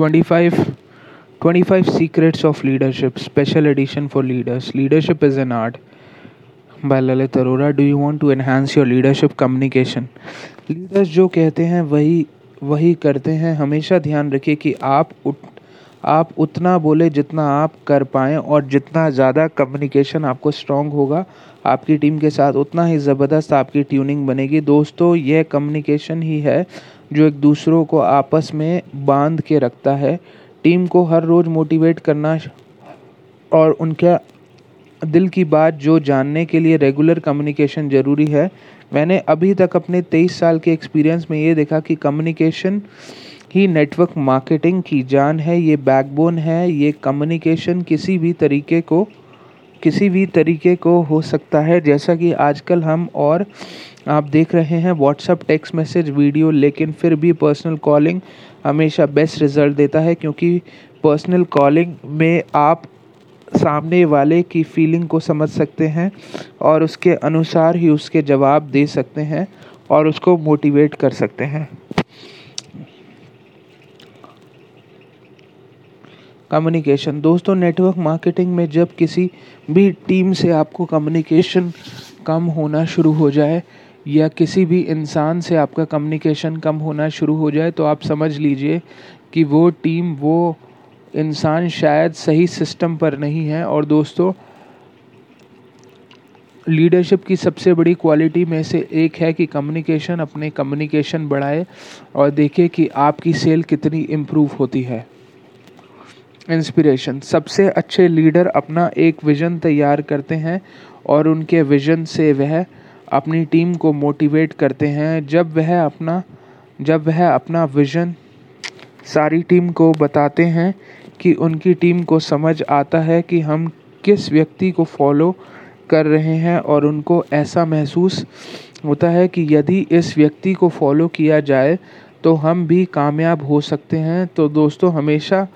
25 25 secrets of leadership, special edition for leaders. Leadership is an art. By Lalit Arora do you want to enhance your leadership communication leaders जो कहते हैं, वही वही करते हैं। हमेशा ध्यान रखिए कि आप उठ आप उतना बोले जितना आप कर पाएँ और जितना ज़्यादा कम्युनिकेशन आपको स्ट्रॉन्ग होगा, आपकी टीम के साथ उतना ही ज़बरदस्त आपकी ट्यूनिंग बनेगी। दोस्तों, यह कम्युनिकेशन ही है जो एक दूसरों को आपस में बाँध के रखता है, टीम को हर रोज़ मोटिवेट करना और उनका दिल की बात जो जानने के लिए रेगुलर कम्युनिकेशन ज़रूरी है। मैंने अभी तक अपने तेईस साल के एक्सपीरियंस में ये देखा कि कम्युनिकेशन ही नेटवर्क मार्केटिंग की जान है, ये बैकबोन है, ये कम्युनिकेशन किसी भी तरीके को किसी भी तरीके को हो सकता है। जैसा कि आजकल हम और आप देख रहे हैं व्हाट्सअप टेक्स्ट मैसेज वीडियो लेकिन फिर भी पर्सनल कॉलिंग हमेशा बेस्ट रिज़ल्ट देता है, क्योंकि पर्सनल कॉलिंग में आप सामने वाले की फीलिंग को समझ सकते हैं और उसके अनुसार ही उसके जवाब दे सकते हैं और उसको मोटिवेट कर सकते हैं। कम्युनिकेशन दोस्तों नेटवर्क मार्केटिंग में जब किसी भी टीम से आपको कम्युनिकेशन कम होना शुरू हो जाए या किसी भी इंसान से आपका कम्युनिकेशन कम होना शुरू हो जाए तो आप समझ लीजिए कि वो टीम वो इंसान शायद सही सिस्टम पर नहीं है। और दोस्तों लीडरशिप की सबसे बड़ी क्वालिटी में से एक है कि कम्युनिकेशन अपने कम्युनिकेशन बढ़ाए और देखे कि आपकी सेल कितनी इम्प्रूव होती है। इंस्पिरेशन सबसे अच्छे लीडर अपना एक विज़न तैयार करते हैं और उनके विज़न से वह अपनी टीम को मोटिवेट करते हैं। जब वह अपना, जब वह अपना विज़न सारी टीम को बताते हैं कि उनकी टीम को समझ आता है कि हम किस व्यक्ति को फॉलो कर रहे हैं और उनको ऐसा महसूस होता है कि यदि इस व्यक्ति को फॉलो किया जाए तो हम भी कामयाब हो सकते हैं। तो दोस्तों, हमेशा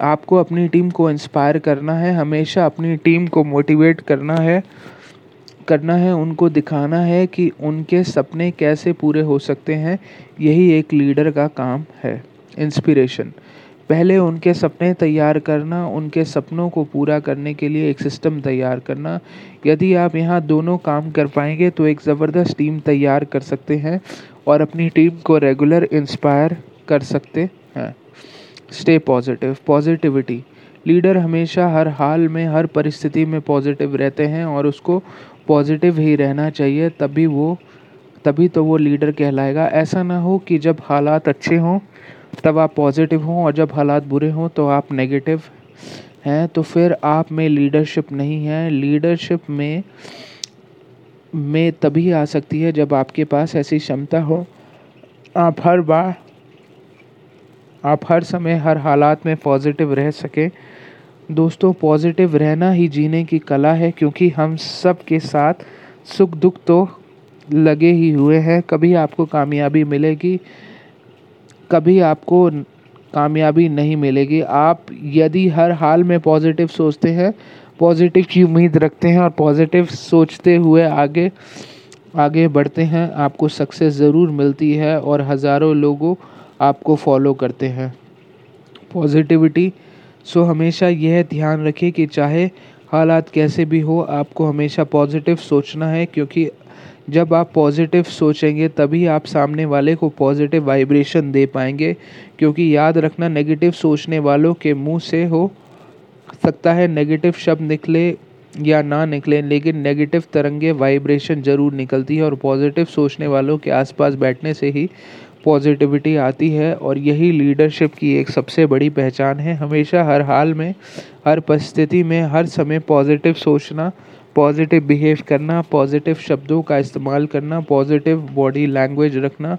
आपको अपनी टीम को इंस्पायर करना है, हमेशा अपनी टीम को मोटिवेट करना है करना है, उनको दिखाना है कि उनके सपने कैसे पूरे हो सकते हैं। यही एक लीडर का काम है इंस्पिरेशन पहले उनके सपने तैयार करना, उनके सपनों को पूरा करने के लिए एक सिस्टम तैयार करना। यदि आप यहाँ दोनों काम कर पाएँगे तो एक ज़बरदस्त टीम तैयार कर सकते हैं और अपनी टीम को रेगुलर इंस्पायर कर सकते हैं। स्टे पॉजिटिव पॉजिटिविटी लीडर हमेशा हर हाल में, हर परिस्थिति में पॉजिटिव रहते हैं और उसको पॉजिटिव ही रहना चाहिए, तभी वो, तभी तो वो लीडर कहलाएगा। ऐसा ना हो कि जब हालात अच्छे हों, तब आप पॉजिटिव हों और जब हालात बुरे हों तो आप नेगेटिव हैं। तो फिर आप में लीडरशिप नहीं है। लीडरशिप में में तभी आ सकती है जब आपके पास ऐसी क्षमता हो। आप हर बार आप हर समय, हर हालात में पॉजिटिव रह सकें। दोस्तों पॉजिटिव रहना ही जीने की कला है, क्योंकि हम सब के साथ सुख दुख तो लगे ही हुए हैं। कभी आपको कामयाबी मिलेगी, कभी आपको कामयाबी नहीं मिलेगी। आप यदि हर हाल में पॉजिटिव सोचते हैं पॉजिटिव की उम्मीद रखते हैं और पॉजिटिव सोचते हुए आगे आगे बढ़ते हैं, आपको सक्सेस ज़रूर मिलती है और हज़ारों लोगों आपको फॉलो करते हैं। पॉजिटिविटी सो हमेशा यह ध्यान रखें कि चाहे हालात कैसे भी हो, आपको हमेशा पॉजिटिव सोचना है, क्योंकि जब आप पॉजिटिव सोचेंगे, तभी आप सामने वाले को पॉजिटिव वाइब्रेशन दे पाएँगे, क्योंकि याद रखना नेगेटिव सोचने वालों के मुँह से हो सकता है नेगेटिव शब्द निकले या ना निकले, लेकिन नेगेटिव तरंगे वाइब्रेशन ज़रूर निकलती है और पॉजिटिव सोचने वालों के आसपास बैठने से ही पॉजिटिविटी आती है और यही लीडरशिप की एक सबसे बड़ी पहचान है। हमेशा हर हाल में, हर परिस्थिति में, हर समय पॉजिटिव सोचना पॉजिटिव बिहेव करना पॉजिटिव शब्दों का इस्तेमाल करना पॉजिटिव बॉडी लैंग्वेज रखना।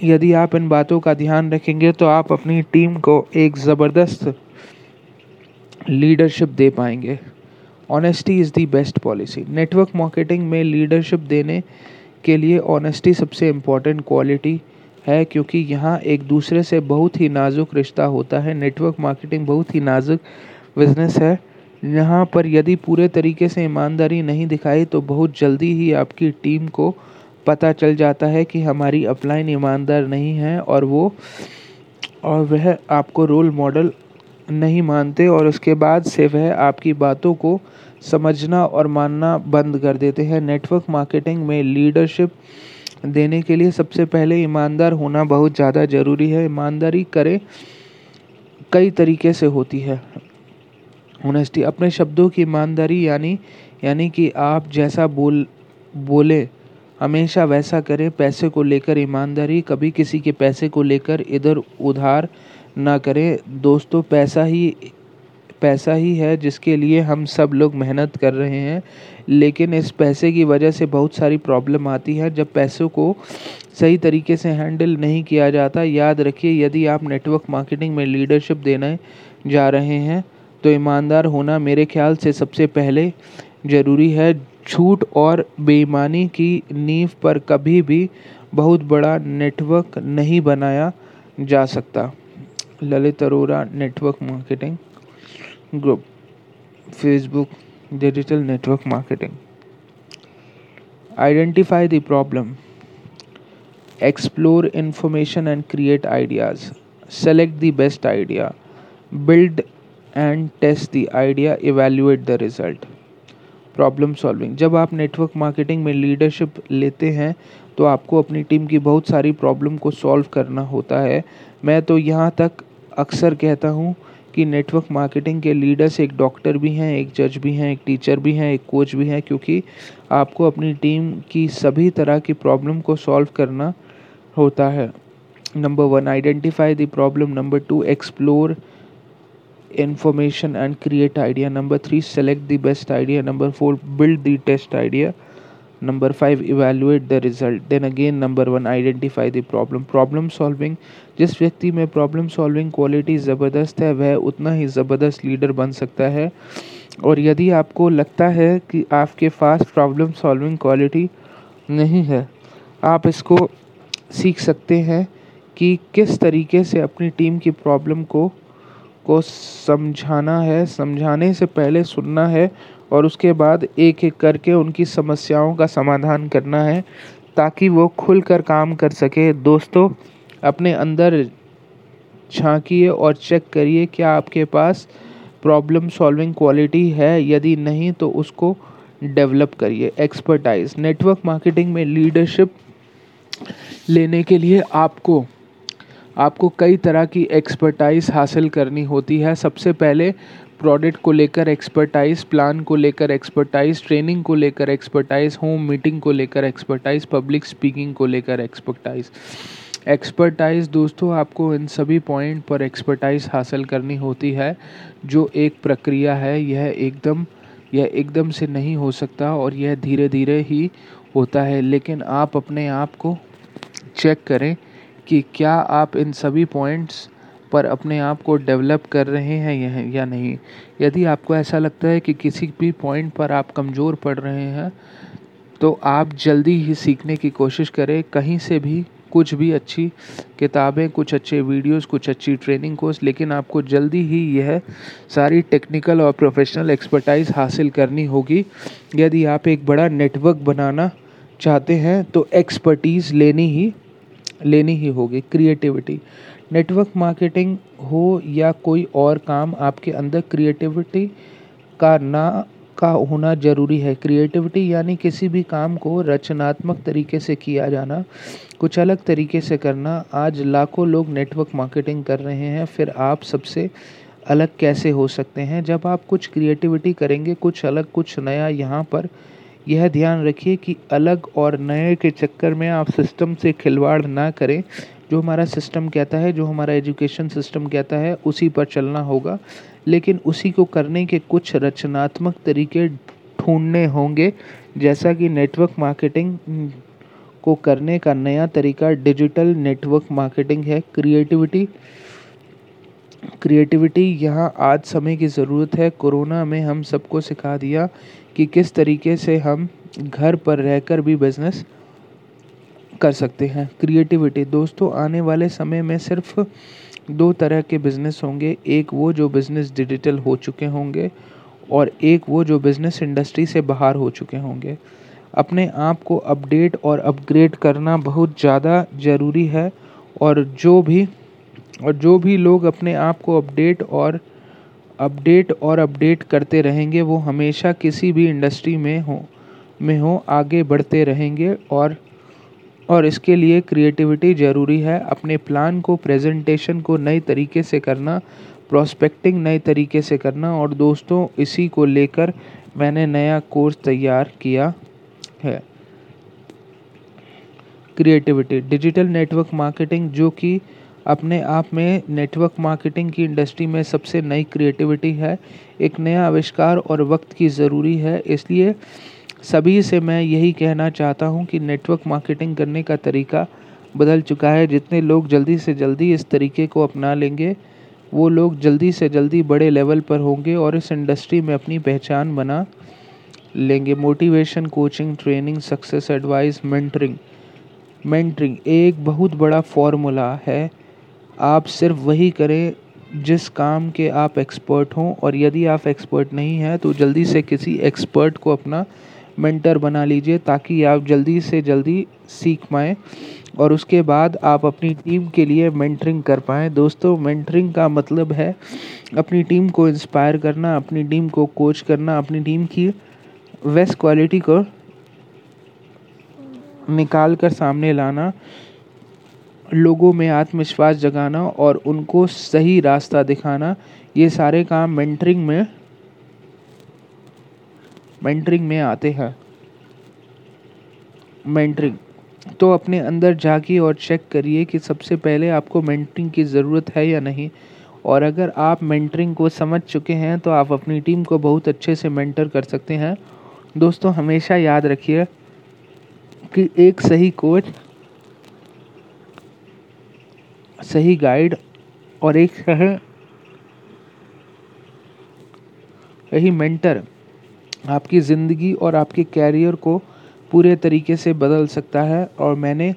यदि आप इन बातों का ध्यान रखेंगे तो आप अपनी टीम को एक ज़बरदस्त लीडरशिप दे पाएँगे। Honesty is the best policy network marketing में लीडरशिप देने के लिए ऑनेस्टी सबसे इंपॉर्टेंट क्वालिटी है, क्योंकि यहाँ एक दूसरे से बहुत ही नाजुक रिश्ता होता है। नेटवर्क मार्केटिंग बहुत ही नाजुक बिज़नेस है। यहाँ पर यदि पूरे तरीके से ईमानदारी नहीं दिखाई तो बहुत जल्दी ही आपकी टीम को पता चल जाता है कि हमारी अपलाइन ईमानदार नहीं है और वो, और वह आपको रोल मॉडल नहीं मानते। और उसके बाद से वह आपकी बातों को समझना और मानना बंद कर देते हैं। नेटवर्क मार्केटिंग में लीडरशिप देने के लिए सबसे पहले ईमानदार होना बहुत ज़्यादा ज़रूरी है। ईमानदारी करें, कई तरीके से होती है। ऑनेस्टी अपने शब्दों की ईमानदारी यानी यानी कि आप जैसा बोल, बोले, हमेशा वैसा करें। पैसे को लेकर ईमानदारी, कभी किसी के पैसे को लेकर इधर उधार ना करें। दोस्तों, पैसा ही पैसा ही है जिसके लिए हम सब लोग मेहनत कर रहे हैं। लेकिन इस पैसे की वजह से बहुत सारी प्रॉब्लम आती है। जब पैसों को सही तरीके से हैंडल नहीं किया जाता, याद रखिए, यदि आप नेटवर्क मार्केटिंग में लीडरशिप देने जा रहे हैं तो ईमानदार होना मेरे ख्याल से सबसे पहले ज़रूरी है। झूठ और बेईमानी की नींव पर कभी भी बहुत बड़ा नेटवर्क नहीं बनाया जा सकता। Lalit Arora, network marketing. Group Facebook digital network marketing identify the problem explore information and create ideas select the best idea build and test the idea evaluate the result problem solving जब आप network marketing में leadership लेते हैं तो आपको अपनी team की बहुत सारी प्रॉब्लम को सॉल्व करना होता है। मैं तो यहाँ तक अक्सर कहता हूँ कि नेटवर्क मार्केटिंग के लीडर्स एक डॉक्टर भी हैं, एक जज भी हैं, एक टीचर भी हैं, एक कोच भी हैं, क्योंकि आपको अपनी टीम की सभी तरह की प्रॉब्लम को सॉल्व करना होता है। Number one identify the problem number two explore information and create idea. Number 3 select the best idea. Number 4 build the test idea number five evaluate the result then again number one identify the problem problem solving जिस व्यक्ति में problem solving quality ज़बरदस्त है, वह उतना ही ज़बरदस्त leader बन सकता है। और यदि आपको लगता है कि आपके पास प्रॉब्लम सॉल्विंग क्वालिटी नहीं है, आप इसको सीख सकते हैं कि किस तरीके से अपनी टीम की प्रॉब्लम को को समझाना है, समझाने से पहले सुनना है और उसके बाद एक एक करके उनकी समस्याओं का समाधान करना है, ताकि वो खुल कर काम कर सके। दोस्तों अपने अंदर झांकिए और चेक करिए क्या आपके पास प्रॉब्लम सॉल्विंग क्वालिटी है। यदि नहीं तो उसको डेवलप करिए। एक्सपर्टाइज नेटवर्क मार्केटिंग में लीडरशिप लेने के लिए आपको आपको कई तरह की एक्सपर्टाइज हासिल करनी होती है। सबसे पहले प्रोडक्ट को लेकर एक्सपर्टाइज प्लान को लेकर एक्सपर्टाइज ट्रेनिंग को लेकर एक्सपर्टाइज होम मीटिंग को लेकर एक्सपर्टाइज पब्लिक स्पीकिंग को लेकर एक्सपर्टाइज एक्सपर्टाइज दोस्तों, आपको इन सभी पॉइंट पर एक्सपर्टाइज हासिल करनी होती है, जो एक प्रक्रिया है। यह एकदम यह एकदम से नहीं हो सकता और यह धीरे धीरे ही होता है। लेकिन आप अपने आप को चेक करें कि क्या आप इन सभी पॉइंट्स पर अपने आप को डेवलप कर रहे हैं यह या नहीं। यदि आपको ऐसा लगता है कि किसी भी पॉइंट पर आप कमज़ोर पड़ रहे हैं तो आप जल्दी ही सीखने की कोशिश करें। कहीं से भी कुछ भी अच्छी किताबें, कुछ अच्छे वीडियोस, कुछ अच्छी ट्रेनिंग कोर्स, लेकिन आपको जल्दी ही यह सारी टेक्निकल और प्रोफेशनल एक्सपर्टाइज हासिल करनी होगी। यदि आप एक बड़ा नेटवर्क बनाना चाहते हैं तो एक्सपर्टीज़ लेनी ही लेनी ही होगी, क्रिएटिविटी। नेटवर्क मार्केटिंग हो या कोई और काम, आपके अंदर क्रिएटिविटी का ना का होना ज़रूरी है। क्रिएटिविटी यानी किसी भी काम को रचनात्मक तरीके से किया जाना, कुछ अलग तरीके से करना। आज लाखों लोग नेटवर्क मार्केटिंग कर रहे हैं, फिर आप सबसे अलग कैसे हो सकते हैं? जब आप कुछ क्रिएटिविटी करेंगे, कुछ अलग, कुछ नया यहाँ पर, यह ध्यान रखिए कि अलग और नए के चक्कर में आप सिस्टम से खिलवाड़ ना करें। जो हमारा सिस्टम कहता है, जो हमारा एजुकेशन सिस्टम कहता है, उसी पर चलना होगा। लेकिन उसी को करने के कुछ रचनात्मक तरीके ढूँढने होंगे, जैसा कि नेटवर्क मार्केटिंग को करने का नया तरीका डिजिटल नेटवर्क मार्केटिंग है। क्रिएटिविटी क्रिएटिविटी यहाँ आज समय की ज़रूरत है। कोरोना में हम सबको सिखा दिया कि किस तरीके से हम घर पर रहकर भी बिज़नेस कर सकते हैं। क्रिएटिविटी दोस्तों, आने वाले समय में सिर्फ़ दो तरह के बिज़नेस होंगे। एक वो जो बिज़नेस डिजिटल हो चुके होंगे और एक वो जो बिज़नेस इंडस्ट्री से बाहर हो चुके होंगे। अपने आप को अपडेट और अपग्रेड करना बहुत ज़्यादा ज़रूरी है और जो भी, और जो भी लोग अपने आप को अपडेट और अपडेट और अपडेट करते रहेंगे, वो हमेशा किसी भी इंडस्ट्री में हो में हो, आगे बढ़ते रहेंगे और और इसके लिए क्रिएटिविटी ज़रूरी है। अपने प्लान को प्रेजेंटेशन को नए तरीके से करना प्रोस्पेक्टिंग नए तरीके से करना और दोस्तों, इसी को लेकर मैंने नया कोर्स तैयार किया है। क्रिएटिविटी डिजिटल नेटवर्क मार्केटिंग जो कि अपने आप में नेटवर्क मार्केटिंग की इंडस्ट्री में सबसे नई क्रिएटिविटी है। एक नया आविष्कार और वक्त की ज़रूरी है। इसलिए सभी से मैं यही कहना चाहता हूँ कि नेटवर्क मार्केटिंग करने का तरीका बदल चुका है। जितने लोग जल्दी से जल्दी इस तरीके को अपना लेंगे, वो लोग जल्दी से जल्दी बड़े लेवल पर होंगे और इस इंडस्ट्री में अपनी पहचान बना लेंगे। Motivation coaching training success advice mentoring mentoring एक बहुत बड़ा फॉर्मूला है। आप सिर्फ़ वही करें जिस काम के आप एक्सपर्ट हों और यदि आप एक्सपर्ट नहीं हैं तो जल्दी से किसी एक्सपर्ट को अपना मेंटर बना लीजिए ताकि आप जल्दी से जल्दी सीख पाएँ और उसके बाद आप अपनी टीम के लिए मेंटरिंग कर पाएँ। दोस्तों, मेंटरिंग का मतलब है अपनी टीम को इंस्पायर करना, अपनी टीम को कोच करना, अपनी टीम की वेस्ट क्वालिटी को निकाल कर सामने लाना, लोगों में आत्मविश्वास जगाना और उनको सही रास्ता दिखाना, ये सारे काम मेंटरिंग में मेंटरिंग में आते हैं। मेंटरिंग तो अपने अंदर जाके और चेक करिए कि सबसे पहले आपको मेंटरिंग की ज़रूरत है या नहीं। और अगर आप मेंटरिंग को समझ चुके हैं तो आप अपनी टीम को बहुत अच्छे से मेंटर कर सकते हैं। दोस्तों, हमेशा याद रखिए कि एक सही कोच सही गाइड और एक सही मेंटर आपकी ज़िंदगी और आपके कैरियर को पूरे तरीके से बदल सकता है और मैंने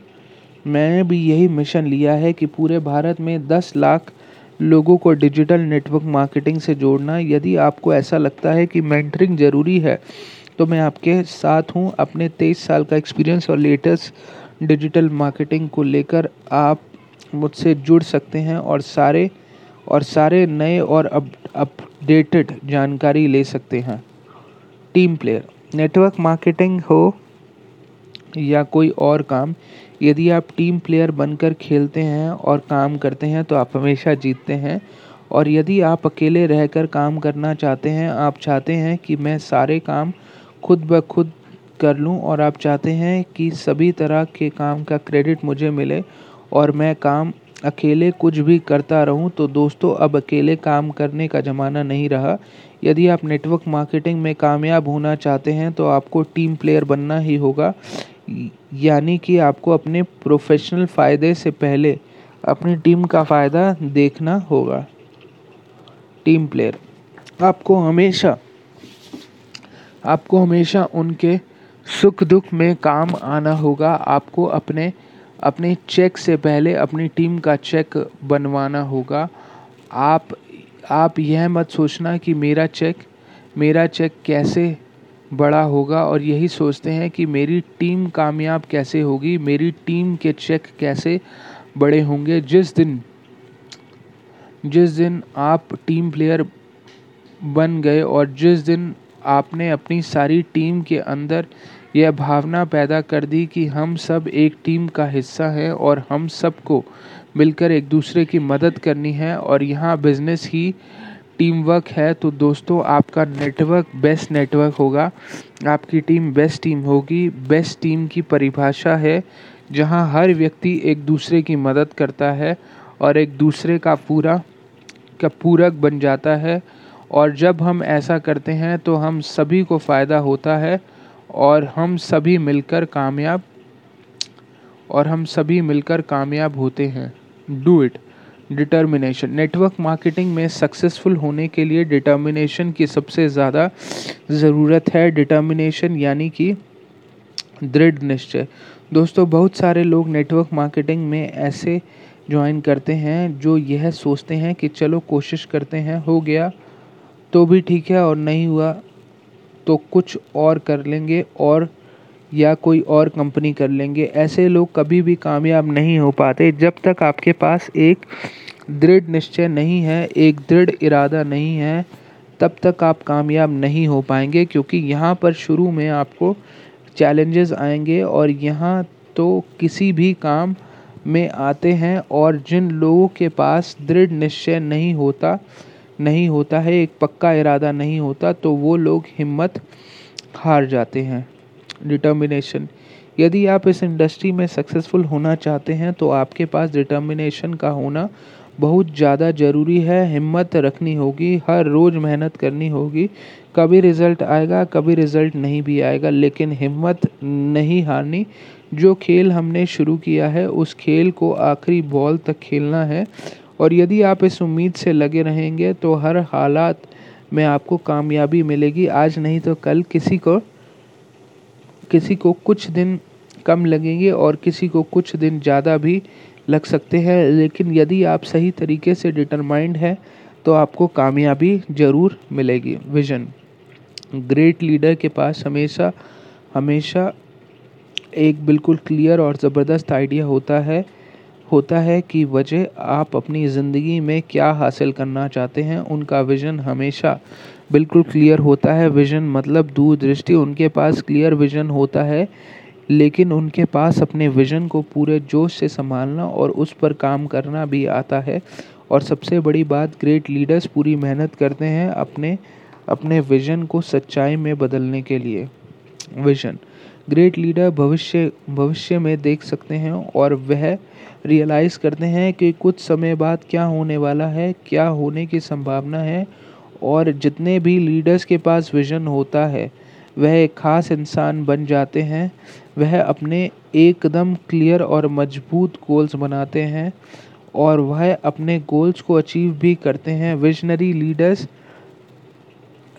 मैंने भी यही मिशन लिया है कि पूरे भारत में 10 लाख लोगों को डिजिटल नेटवर्क मार्केटिंग से जोड़ना। यदि आपको ऐसा लगता है कि मेंटरिंग ज़रूरी है तो मैं आपके साथ हूँ। अपने तेईस साल का एक्सपीरियंस और लेटेस्ट डिजिटल मार्केटिंग को लेकर आप मुझसे जुड़ सकते हैं और सारे और सारे नए और अप अपडेटेड जानकारी ले सकते हैं। टीम प्लेयर नेटवर्क मार्केटिंग हो या कोई और काम, यदि आप टीम प्लेयर बनकर खेलते हैं और काम करते हैं तो आप हमेशा जीतते हैं। और यदि आप अकेले रहकर काम करना चाहते हैं, आप चाहते हैं कि मैं सारे काम खुद ब खुद कर लूँ और आप चाहते हैं कि सभी तरह के काम का क्रेडिट मुझे मिले और मैं काम अकेले कुछ भी करता रहूँ तो दोस्तों, अब अकेले काम करने का ज़माना नहीं रहा। यदि आप नेटवर्क मार्केटिंग में कामयाब होना चाहते हैं तो आपको टीम प्लेयर बनना ही होगा। यानी कि आपको अपने प्रोफेशनल फ़ायदे से पहले अपनी टीम का फ़ायदा देखना होगा। टीम प्लेयर आपको हमेशा आपको हमेशा उनके सुख दुख में काम आना होगा। आपको अपने अपने चेक से पहले अपनी टीम का चेक बनवाना होगा। आप आप यह मत सोचना कि मेरा चेक मेरा चेक कैसे बड़ा होगा और यही सोचते हैं कि मेरी टीम कामयाब कैसे होगी, मेरी टीम के चेक कैसे बड़े होंगे। जिस दिन जिस दिन आप टीम प्लेयर बन गए और जिस दिन आपने अपनी सारी टीम के अंदर यह भावना पैदा कर दी कि हम सब एक टीम का हिस्सा हैं और हम सबको मिलकर एक दूसरे की मदद करनी है और यहाँ बिज़नेस ही टीम वर्क है। तो दोस्तों, आपका नेटवर्क बेस्ट नेटवर्क होगा। आपकी टीम बेस्ट टीम होगी। बेस्ट टीम की परिभाषा है, जहाँ हर व्यक्ति एक दूसरे की मदद करता है और एक दूसरे का पूरा, का पूरक बन जाता है। और जब हम ऐसा करते हैं तो हम सभी को फ़ायदा होता है और हम सभी मिलकर कामयाब, और हम सभी मिलकर कामयाब होते हैं। Do it determination network marketing में सक्सेसफुल होने के लिए डिटर्मिनेशन की सबसे ज़्यादा ज़रूरत है। डिटर्मिनेशन यानी कि दृढ़ निश्चय। दोस्तों, बहुत सारे लोग नेटवर्क मार्केटिंग में ऐसे ज्वाइन करते हैं जो यह सोचते हैं कि चलो कोशिश करते हैं, हो गया तो भी ठीक है और नहीं हुआ तो कुछ और कर लेंगे और या कोई और कंपनी कर लेंगे। ऐसे लोग कभी भी कामयाब नहीं हो पाते जब तक आपके पास एक दृढ़ निश्चय नहीं है, एक दृढ़ इरादा नहीं है, तब तक आप कामयाब नहीं हो पाएँगे क्योंकि यहाँ पर शुरू में आपको चैलेंजेस आएँगे और यहाँ तो किसी भी काम में आते हैं और जिन लोगों के पास दृढ़ निश्चय नहीं होता नहीं होता है, एक पक्का इरादा नहीं होता तो वो लोग हिम्मत हार जाते हैं। डिटर्मिनेशन यदि आप इस इंडस्ट्री में सक्सेसफुल होना चाहते हैं तो आपके पास डिटर्मिनेशन का होना बहुत ज़्यादा ज़रूरी है। हिम्मत रखनी होगी, हर रोज़ मेहनत करनी होगी। कभी रिज़ल्ट आएगा, कभी रिज़ल्ट नहीं भी आएगा, लेकिन हिम्मत नहीं हारनी। जो खेल हमने शुरू किया है, उस खेल को आखिरी बॉल तक खेलना है। और यदि आप इस उम्मीद से लगे रहेंगे तो हर हालात में आपको कामयाबी मिलेगी। आज नहीं तो कल किसी को किसी को कुछ दिन कम लगेंगे और किसी को कुछ दिन ज़्यादा भी लग सकते हैं, लेकिन यदि आप सही तरीके से डिटरमाइंड हैं तो आपको कामयाबी ज़रूर मिलेगी। विज़न ग्रेट लीडर के पास हमेशा हमेशा एक बिल्कुल क्लियर और ज़बरदस्त आइडिया होता है होता है कि वजह आप अपनी ज़िंदगी में क्या हासिल करना चाहते हैं, उनका विज़न हमेशा बिल्कुल क्लियर होता है विज़न मतलब दूरदृष्टि। उनके पास क्लियर विज़न होता है, लेकिन उनके पास अपने विज़न को पूरे जोश से संभालना और उस पर काम करना भी आता है। और सबसे बड़ी बात ग्रेट लीडर्स पूरी मेहनत करते हैं अपने अपने विज़न को सच्चाई में बदलने के लिए। विज़न ग्रेट लीडर भविष्य भविष्य में देख सकते हैं और वह रियलाइज़ करते हैं कि कुछ समय बाद क्या होने वाला है, क्या होने की संभावना है और जितने भी लीडर्स के पास विज़न होता है, वह एक ख़ास इंसान बन जाते हैं। वह अपने एकदम क्लियर और मज़बूत गोल्स बनाते हैं और वह अपने गोल्स को अचीव भी करते हैं। विजनरी लीडर्स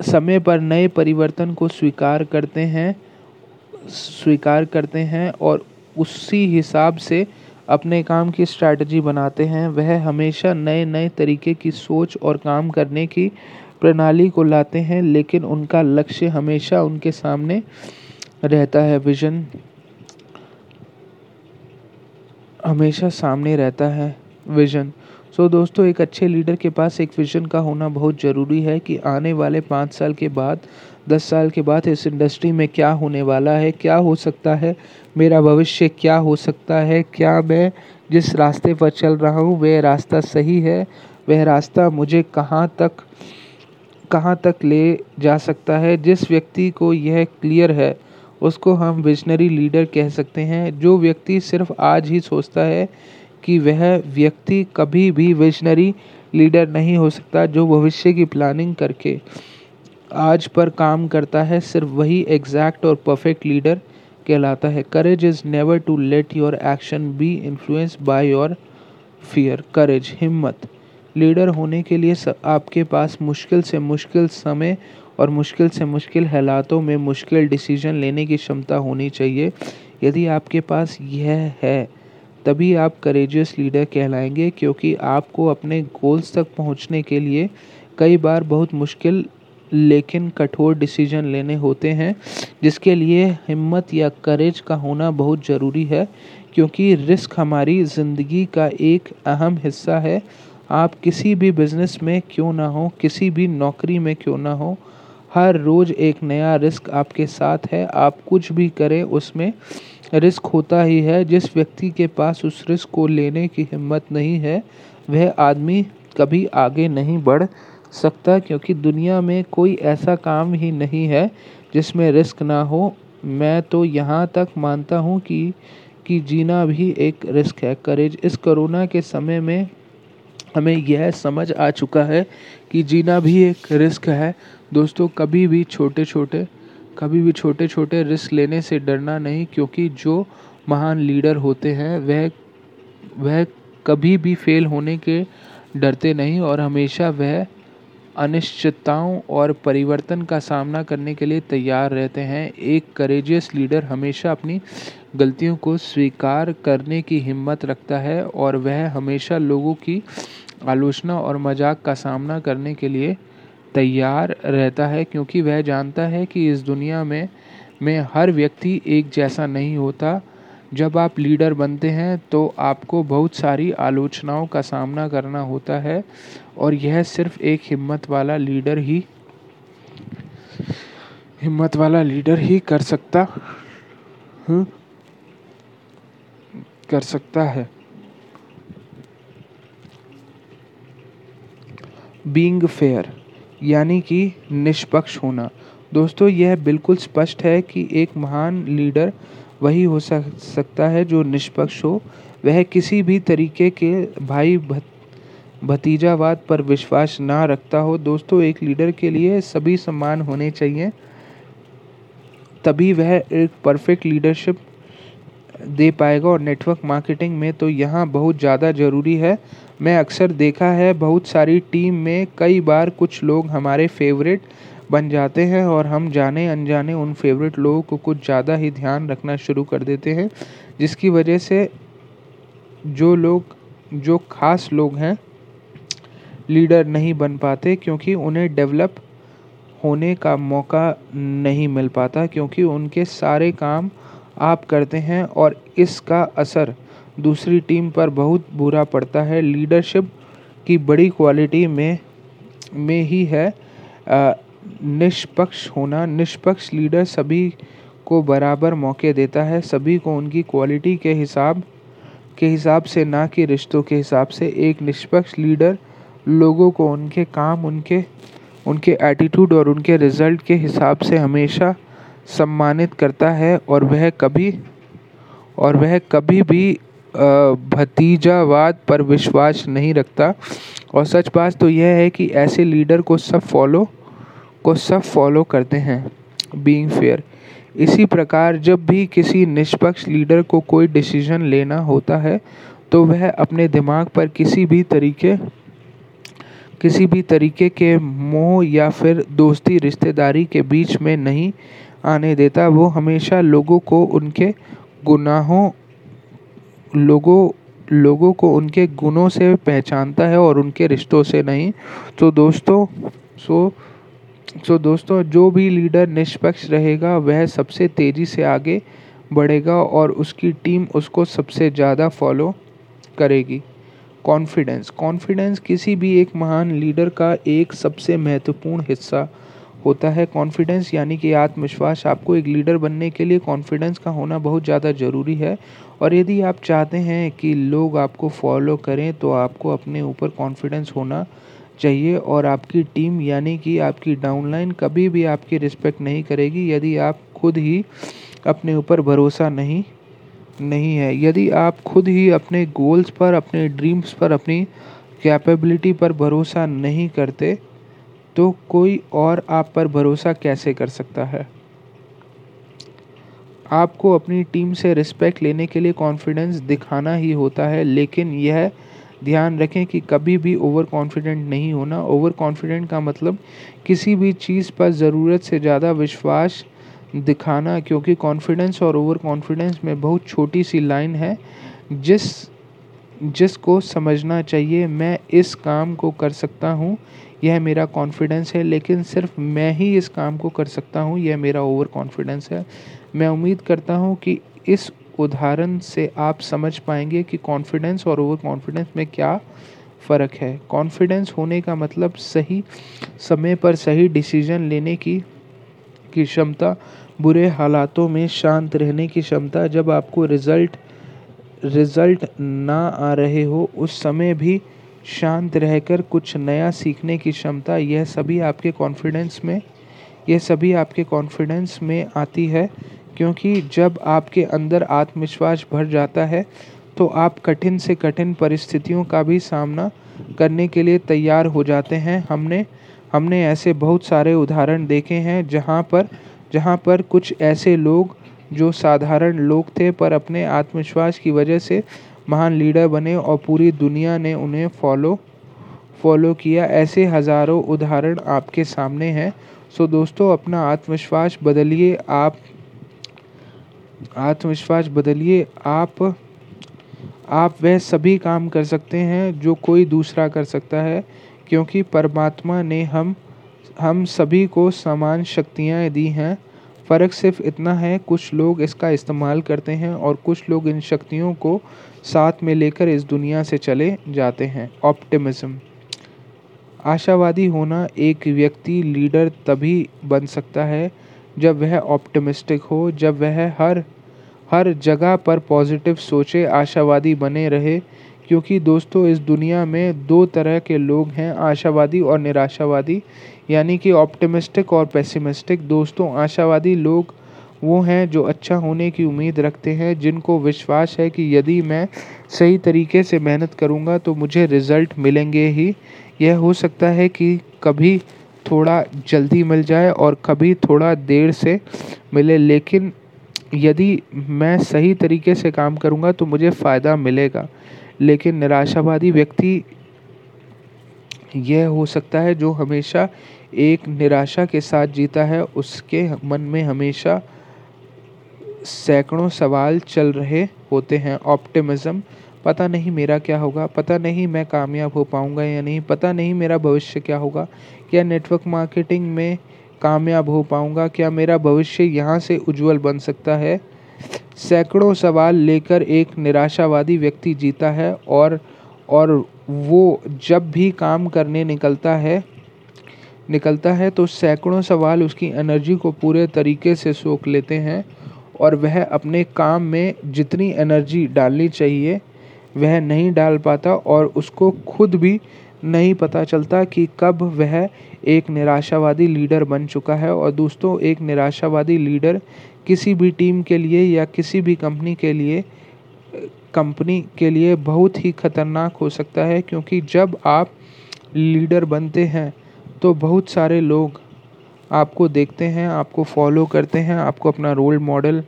समय पर नए परिवर्तन को स्वीकार करते हैं, स्वीकार करते हैं और उसी हिसाब से अपने काम की स्ट्रैटेजी बनाते हैं। वह हमेशा नए नए तरीके की सोच और काम करने की प्रणाली को लाते हैं लेकिन उनका लक्ष्य हमेशा उनके सामने रहता है विजन हमेशा सामने रहता है विजन सो so, दोस्तों एक अच्छे लीडर के पास एक विजन का होना बहुत ज़रूरी है कि आने वाले पाँच साल के बाद दस साल के बाद इस इंडस्ट्री में क्या होने वाला है क्या हो सकता है मेरा भविष्य क्या हो सकता है क्या मैं जिस रास्ते पर चल रहा हूँ वह रास्ता सही है वह रास्ता मुझे कहाँ तक कहाँ तक ले जा सकता है? जिस व्यक्ति को यह क्लियर है, उसको हम विजनरी लीडर कह सकते हैं। जो व्यक्ति सिर्फ़ आज ही सोचता है कि वह व्यक्ति कभी भी विजनरी लीडर नहीं हो सकता, जो भविष्य की प्लानिंग करके आज पर काम करता है, सिर्फ़ वही एग्जैक्ट और परफेक्ट लीडर कहलाता है। Courage is never to let your action be influence by your fear courage हिम्मत। लीडर होने के लिए आपके पास मुश्किल से मुश्किल समय और मुश्किल से मुश्किल हालातों में मुश्किल डिसीज़न लेने की क्षमता होनी चाहिए। यदि आपके पास यह है, तभी आप करेजियस लीडर कहलाएँगे, क्योंकि आपको अपने गोल्स तक पहुँचने के लिए कई बार बहुत मुश्किल लेकिन कठोर डिसीज़न लेने होते हैं, जिसके लिए हिम्मत या करेज का होना बहुत ज़रूरी है, क्योंकि रिस्क हमारी ज़िंदगी का एक अहम हिस्सा है। आप किसी भी बिज़नेस में क्यों ना हो, किसी भी नौकरी में क्यों ना हो, हर रोज़ एक नया रिस्क आपके साथ है, आप कुछ भी करें, उसमें रिस्क होता ही है। जिस व्यक्ति के पास उस रिस्क को लेने की हिम्मत नहीं है, वह आदमी कभी आगे नहीं बढ़ सकता, क्योंकि दुनिया में कोई ऐसा काम ही नहीं है जिसमें रिस्क ना हो। मैं तो यहाँ तक मानता हूँ कि कि जीना भी एक रिस्क है। करेज इस कोरोना के समय में हमें यह समझ आ चुका है कि जीना भी एक रिस्क है। दोस्तों, कभी भी छोटे छोटे कभी भी छोटे छोटे रिस्क लेने से डरना नहीं, क्योंकि जो महान लीडर होते हैं, वह वह कभी भी फेल होने के डरते नहीं और हमेशा वह अनिश्चितताओं और परिवर्तन का सामना करने के लिए तैयार रहते हैं। एक करेजियस लीडर हमेशा अपनी गलतियों को स्वीकार करने की हिम्मत रखता है और वह हमेशा लोगों की आलोचना और मज़ाक का सामना करने के लिए तैयार रहता है क्योंकि वह जानता है कि इस दुनिया में में हर व्यक्ति एक जैसा नहीं होता। जब आप लीडर बनते हैं तो आपको बहुत सारी आलोचनाओं का सामना करना होता है और यह सिर्फ़ एक हिम्मत वाला लीडर ही हिम्मत वाला लीडर ही कर सकता हम्म, कर सकता है। बींग फेयर यानी कि निष्पक्ष होना। दोस्तों, यह बिल्कुल स्पष्ट है कि एक महान लीडर वही हो सकता है जो निष्पक्ष हो। वह किसी भी तरीके के भाई भतीजावाद पर विश्वास ना रखता हो। दोस्तों, एक लीडर के लिए सभी सम्मान होने चाहिए, तभी वह एक परफेक्ट लीडरशिप दे पाएगा। और नेटवर्क मार्केटिंग में तो यहाँ बहुत ज़्यादा ज़रूरी है। मैं अक्सर देखा है बहुत सारी टीम में कई बार कुछ लोग हमारे फेवरेट बन जाते हैं और हम जाने अनजाने उन फेवरेट लोगों को कुछ ज़्यादा ही ध्यान रखना शुरू कर देते हैं, जिसकी वजह से जो लोग, जो खास लोग हैं, लीडर नहीं बन पाते क्योंकि उन्हें डेवलप होने का मौका नहीं मिल पाता क्योंकि उनके सारे काम आप करते हैं और इसका असर दूसरी टीम पर बहुत बुरा पड़ता है। लीडरशिप की बड़ी क्वालिटी में में ही है। निष्पक्ष होना। निष्पक्ष लीडर सभी को बराबर मौके देता है। सभी को उनकी क्वालिटी के हिसाब के हिसाब से, ना कि रिश्तों के हिसाब से। एक निष्पक्ष लीडर लोगों को उनके काम, उनके उनके एटीट्यूड और उनके रिज़ल्ट के हिसाब से हमेशा सम्मानित करता है और वह कभी, और वह कभी भी भतीजावाद पर विश्वास नहीं रखता। और सच बात तो यह है कि ऐसे लीडर को सब फॉलो, को सब फॉलो करते हैं बीइंग फेयर इसी प्रकार जब भी किसी निष्पक्ष लीडर को कोई डिसीज़न लेना होता है तो वह अपने दिमाग पर किसी भी तरीके, किसी भी तरीके के मोह या फिर दोस्ती रिश्तेदारी के बीच में नहीं आने देता। वो हमेशा लोगों को उनके गुनाहों लोगों लोगों को उनके गुणों से पहचानता है और उनके रिश्तों से नहीं। तो दोस्तों, सो सो दोस्तों, जो भी लीडर निष्पक्ष रहेगा, वह सबसे तेज़ी से आगे बढ़ेगा और उसकी टीम उसको सबसे ज़्यादा फॉलो करेगी। कॉन्फिडेंस कॉन्फिडेंस किसी भी एक महान लीडर का एक सबसे महत्वपूर्ण हिस्सा होता है। कॉन्फिडेंस यानी कि आत्मविश्वास। आपको एक लीडर बनने के लिए कॉन्फिडेंस का होना बहुत ज़्यादा ज़रूरी है। और यदि आप चाहते हैं कि लोग आपको फॉलो करें तो आपको अपने ऊपर कॉन्फिडेंस होना चाहिए और आपकी टीम यानी कि आपकी डाउनलाइन कभी भी आपकी रिस्पेक्ट नहीं करेगी यदि आप खुद ही अपने ऊपर भरोसा नहीं नहीं है। यदि आप खुद ही अपने गोल्स पर, अपने ड्रीम्स पर, अपनी कैपेबिलिटी पर भरोसा नहीं करते तो कोई और आप पर भरोसा कैसे कर सकता है? आपको अपनी टीम से रिस्पेक्ट लेने के लिए कॉन्फिडेंस दिखाना ही होता है, लेकिन यह ध्यान रखें कि कभी भी ओवर कॉन्फिडेंट नहीं होना। ओवर कॉन्फिडेंट का मतलब किसी भी चीज़ पर ज़रूरत से ज़्यादा विश्वास दिखाना, क्योंकि कॉन्फिडेंस और ओवर कॉन्फिडेंस में बहुत छोटी सी लाइन है, जिस, जिसको समझना चाहिए, मैं इस काम को कर सकता हूँ, यह मेरा कॉन्फिडेंस है, लेकिन सिर्फ़ मैं ही इस काम को कर सकता हूँ, यह मेरा ओवर कॉन्फिडेंस है। मैं उम्मीद करता हूँ कि इस उदाहरण से आप समझ पाएँगे कि कॉन्फिडेंस और ओवर कॉन्फिडेंस में क्या फ़र्क है। कॉन्फिडेंस होने का मतलब सही समय पर सही डिसीज़न लेने की की क्षमता, बुरे हालातों में शांत रहने की क्षमता। जब आपको रिज़ल्ट रिज़ल्ट ना आ रहे हो, उस समय भी शांत रहकर कुछ नया सीखने की क्षमता, यह सभी आपके कॉन्फिडेंस में, यह सभी आपके कॉन्फिडेंस में आती है। क्योंकि जब आपके अंदर आत्मविश्वास भर जाता है तो आप कठिन से कठिन परिस्थितियों का भी सामना करने के लिए तैयार हो जाते हैं। हमने हमने ऐसे बहुत सारे उदाहरण देखे हैं जहाँ पर जहाँ पर कुछ ऐसे लोग जो साधारण लोग थे पर अपने आत्मविश्वास की वजह से महान लीडर बने और पूरी दुनिया ने उन्हें फॉलो फॉलो किया। ऐसे हज़ारों उदाहरण आपके सामने हैं। सो दोस्तों, अपना आत्मविश्वास बदलिए। आप आत्मविश्वास बदलिए, आप आप वह सभी काम कर सकते हैं जो कोई दूसरा कर सकता है, क्योंकि परमात्मा ने हम हम सभी को समान शक्तियाँ दी हैं। फ़र्क सिर्फ़ इतना है, कुछ लोग इसका इस्तेमाल करते हैं और कुछ लोग इन शक्तियों को साथ में लेकर इस दुनिया से चले जाते हैं। ऑप्टिमिज्म। आशावादी होना एक व्यक्ति, लीडर तभी बन सकता है जब वह ऑप्टिमिस्टिक हो, जब वह हर हर जगह पर पॉजिटिव सोचे, आशावादी बने रहे, क्योंकि दोस्तों, इस दुनिया में दो तरह के लोग हैं, आशावादी और निराशावादी। यानी कि ऑप्टिमिस्टिक और पेसिमिस्टिक दोस्तों, आशावादी लोग वो हैं जो अच्छा होने की उम्मीद रखते हैं, जिनको विश्वास है कि यदि मैं सही तरीके से मेहनत करूँगा तो मुझे रिज़ल्ट मिलेंगे ही। यह हो सकता है कि कभी थोड़ा जल्दी मिल जाए और कभी थोड़ा देर से मिले। लेकिन यदि मैं सही तरीके से काम करूँगा तो मुझे फ़ायदा मिलेगा। लेकिन निराशावादी व्यक्ति यह हो सकता है जो हमेशा एक निराशा के साथ जीता है। उसके मन में हमेशा सैकड़ों सवाल चल रहे होते हैं। ऑप्टिमिज्म, पता नहीं मेरा क्या होगा, पता नहीं मैं कामयाब हो पाऊँगा या नहीं, पता नहीं मेरा भविष्य क्या होगा। क्या नेटवर्क मार्केटिंग में कामयाब हो पाऊँगा? क्या मेरा भविष्य यहाँ से उज्जवल बन सकता है? सैकड़ों सवाल लेकर एक निराशावादी व्यक्ति जीता है और और वो जब भी काम करने निकलता है निकलता है तो सैकड़ों सवाल उसकी एनर्जी को पूरे तरीके से सोख लेते हैं और वह अपने काम में जितनी एनर्जी डालनी चाहिए, वह नहीं डाल पाता और उसको खुद भी नहीं पता चलता कि कब वह एक निराशावादी लीडर बन चुका है। और दोस्तों, एक निराशावादी लीडर किसी भी टीम के लिए या किसी भी कंपनी के लिए, कंपनी के लिए बहुत ही ख़तरनाक हो सकता है, क्योंकि जब आप लीडर बनते हैं तो बहुत सारे लोग आपको देखते हैं, आपको फॉलो करते हैं, आपको अपना रोल मॉडल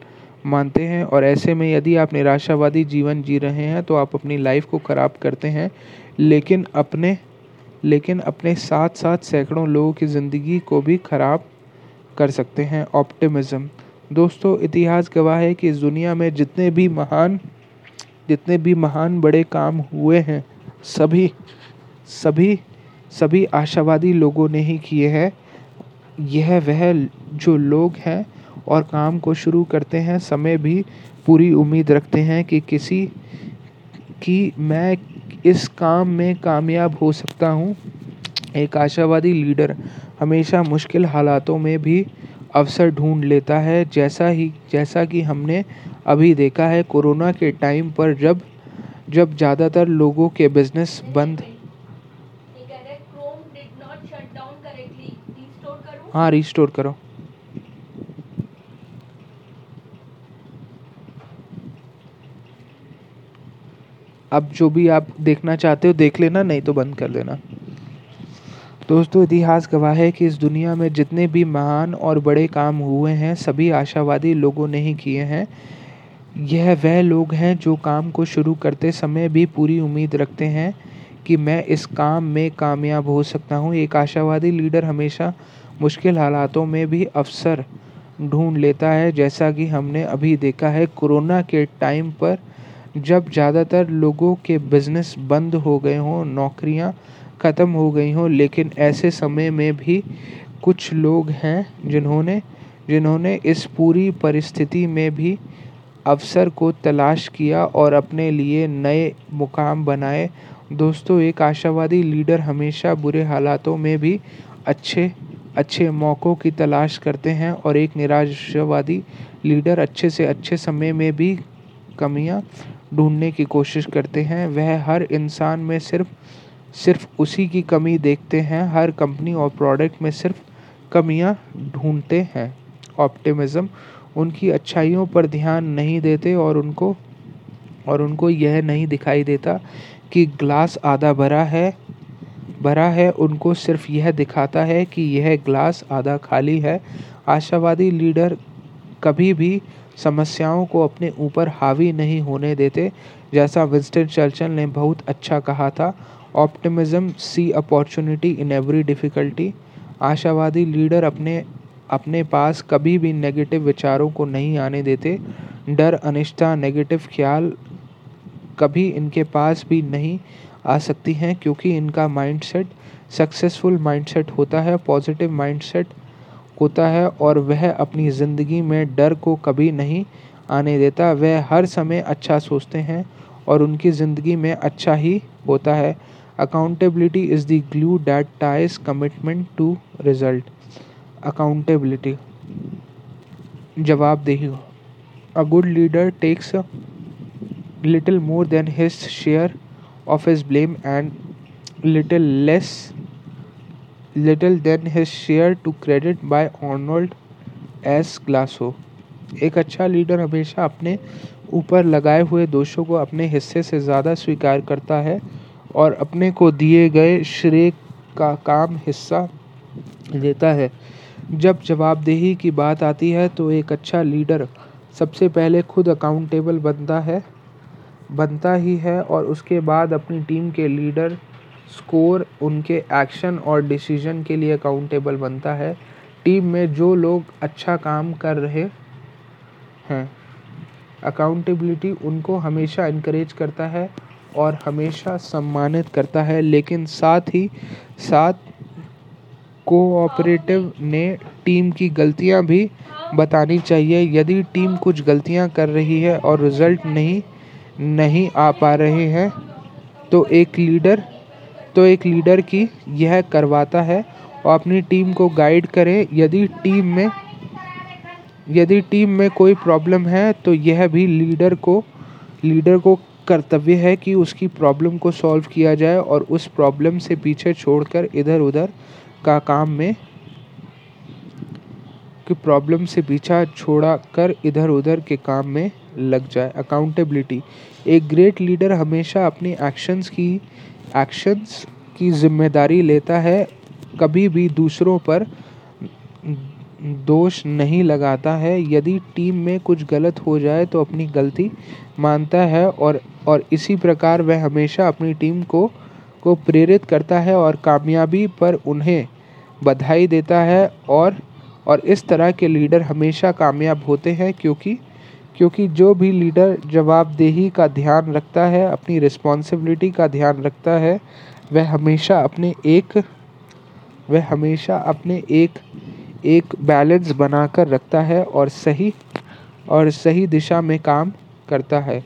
मानते हैं। और ऐसे में यदि आप निराशावादी जीवन जी रहे हैं तो आप अपनी लाइफ को ख़राब करते हैं। लेकिन अपने लेकिन अपने साथ साथ सैकड़ों लोगों की ज़िंदगी को भी ख़राब कर सकते हैं। ऑप्टिमिज़्म। दोस्तों, इतिहास गवाह है कि इस दुनिया में जितने भी महान, जितने भी महान बड़े काम हुए हैं, सभी सभी सभी आशावादी लोगों ने ही किए हैं। यह वह जो लोग हैं और काम को शुरू करते हैं, समय भी पूरी उम्मीद रखते हैं कि किसी कि मैं इस काम में कामयाब हो सकता हूँ। एक आशावादी लीडर हमेशा मुश्किल हालातों में भी अवसर ढूंढ लेता है। जैसा ही जैसा कि हमने अभी देखा है कोरोना के टाइम पर जब जब ज़्यादातर लोगों के बिज़नेस बंद हाँ रिस्टोर करो। अब जो भी आप देखना चाहते हो, देख लेना, नहीं तो बंद कर देना। दोस्तों, इतिहास गवाह है कि इस दुनिया में जितने भी महान और बड़े काम हुए हैं, सभी आशावादी लोगों ने ही किए हैं। यह वह लोग हैं जो काम को शुरू करते समय भी पूरी उम्मीद रखते हैं कि मैं इस काम में कामयाब हो सकता हूँ। एक आशावादी लीडर हमेशा मुश्किल हालातों में भी अवसर ढूंढ लेता है, जैसा कि हमने अभी देखा है, कोरोना के टाइम पर जब ज़्यादातर लोगों के बिज़नेस बंद हो गए हों, नौकरियाँ ख़त्म हो गई हों, लेकिन ऐसे समय में भी कुछ लोग हैं जिन्होंने जिन्होंने इस पूरी परिस्थिति में भी अवसर को तलाश किया और अपने लिए नए मुकाम बनाए। दोस्तों, एक आशावादी लीडर हमेशा बुरे हालातों में भी अच्छे अच्छे मौक़ों की तलाश करते हैं और एक निराशावादी लीडर अच्छे से अच्छे समय में भी कमियाँ ढूँढने की कोशिश करते हैं। वह हर इंसान में सिर्फ़ सिर्फ़ उसी की कमी देखते हैं। हर कंपनी और प्रोडक्ट में सिर्फ़ कमियाँ ढूंढते हैं। ऑप्टिमिज्म उनकी अच्छाइयों पर ध्यान नहीं देते और उनको और उनको यह नहीं दिखाई देता कि ग्लास आधा भरा है भरा है। उनको सिर्फ़ यह दिखाता है कि यह ग्लास आधा खाली है। आशावादी लीडर कभी भी समस्याओं को अपने ऊपर हावी नहीं होने देते, जैसा विंस्टन चर्चिल ने बहुत अच्छा कहा था, optimism see opportunity in every difficulty. आशावादी लीडर अपने अपने पास कभी भी नेगेटिव विचारों को नहीं आने देते। डर अनिष्ठा नेगेटिव ख्याल कभी इनके पास भी नहीं आ सकती हैं, क्योंकि इनका माइंडसेट सक्सेसफुल माइंडसेट होता है, पॉजिटिव माइंडसेट होता है और वह अपनी ज़िंदगी में डर को कभी नहीं आने देता। वह हर समय अच्छा सोचते हैं और उनकी ज़िंदगी में अच्छा ही होता है। Accountability is the glue that ties commitment to result accountability जवाबदेही। A good leader takes little more than his share of his blame and little less little than his share to credit by Arnold S. Glasso एक अच्छा leader हमेशा अपने ऊपर लगाए हुए दोषों को अपने हिस्से से ज़्यादा स्वीकार करता है और अपने को दिए गए श्रेय का काम हिस्सा लेता है जब जवाबदेही की बात आती है तो एक अच्छा लीडर सबसे पहले खुद अकाउंटेबल बनता है, बनता ही है और उसके बाद अपनी टीम के लीडर स्कोर, उनके एक्शन और डिसीज़न के लिए अकाउंटेबल बनता है। टीम में जो लोग अच्छा काम कर रहे हैं, अकाउंटेबिलिटी उनको हमेशा इनक्रेज करता है और हमेशा सम्मानित करता है। लेकिन साथ ही साथ कोऑपरेटिव ने टीम की गलतियाँ भी बतानी चाहिए। यदि टीम कुछ गलतियाँ कर रही है और रिज़ल्ट नहीं नहीं आ पा रहे हैं तो एक लीडर तो एक लीडर की यह करवाता है और अपनी टीम को गाइड करें। यदि टीम में यदि टीम में कोई प्रॉब्लम है तो यह भी लीडर को लीडर को कर्तव्य है कि उसकी प्रॉब्लम को सॉल्व किया जाए और उस प्रॉब्लम से पीछे छोड़कर इधर उधर का काम में कि प्रॉब्लम से पीछा छोड़ा कर इधर उधर के काम में लग जाए। अकाउंटेबिलिटी एक ग्रेट लीडर हमेशा अपने एक्शंस की एक्शंस की ज़िम्मेदारी लेता है, कभी भी दूसरों पर दोष नहीं लगाता है। यदि टीम में कुछ गलत हो जाए तो अपनी गलती मानता है और और इसी प्रकार वह हमेशा अपनी टीम को को प्रेरित करता है और कामयाबी पर उन्हें बधाई देता है और और इस तरह के लीडर हमेशा कामयाब होते हैं, क्योंकि क्योंकि जो भी लीडर जवाबदेही का ध्यान रखता है, अपनी रिस्पॉन्सिबिलिटी का ध्यान रखता है, वह हमेशा अपने एक, वह हमेशा अपने एक एक बैलेंस बनाकर रखता है और सही और सही दिशा में काम करता है।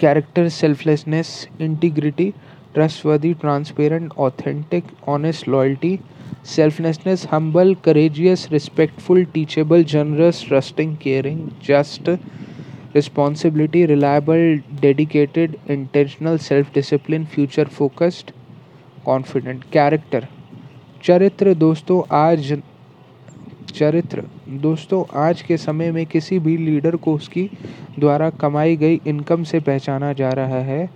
Character selflessness integrity trustworthy transparent authentic honest loyalty selflessness humble courageous respectful teachable generous trusting caring just responsibility reliable dedicated intentional self discipline future focused confident character चरित्र दोस्तों, आज, चरित्र दोस्तों, आज के समय में किसी भी लीडर को उसकी द्वारा कमाई गई इनकम से पहचाना जा रहा है,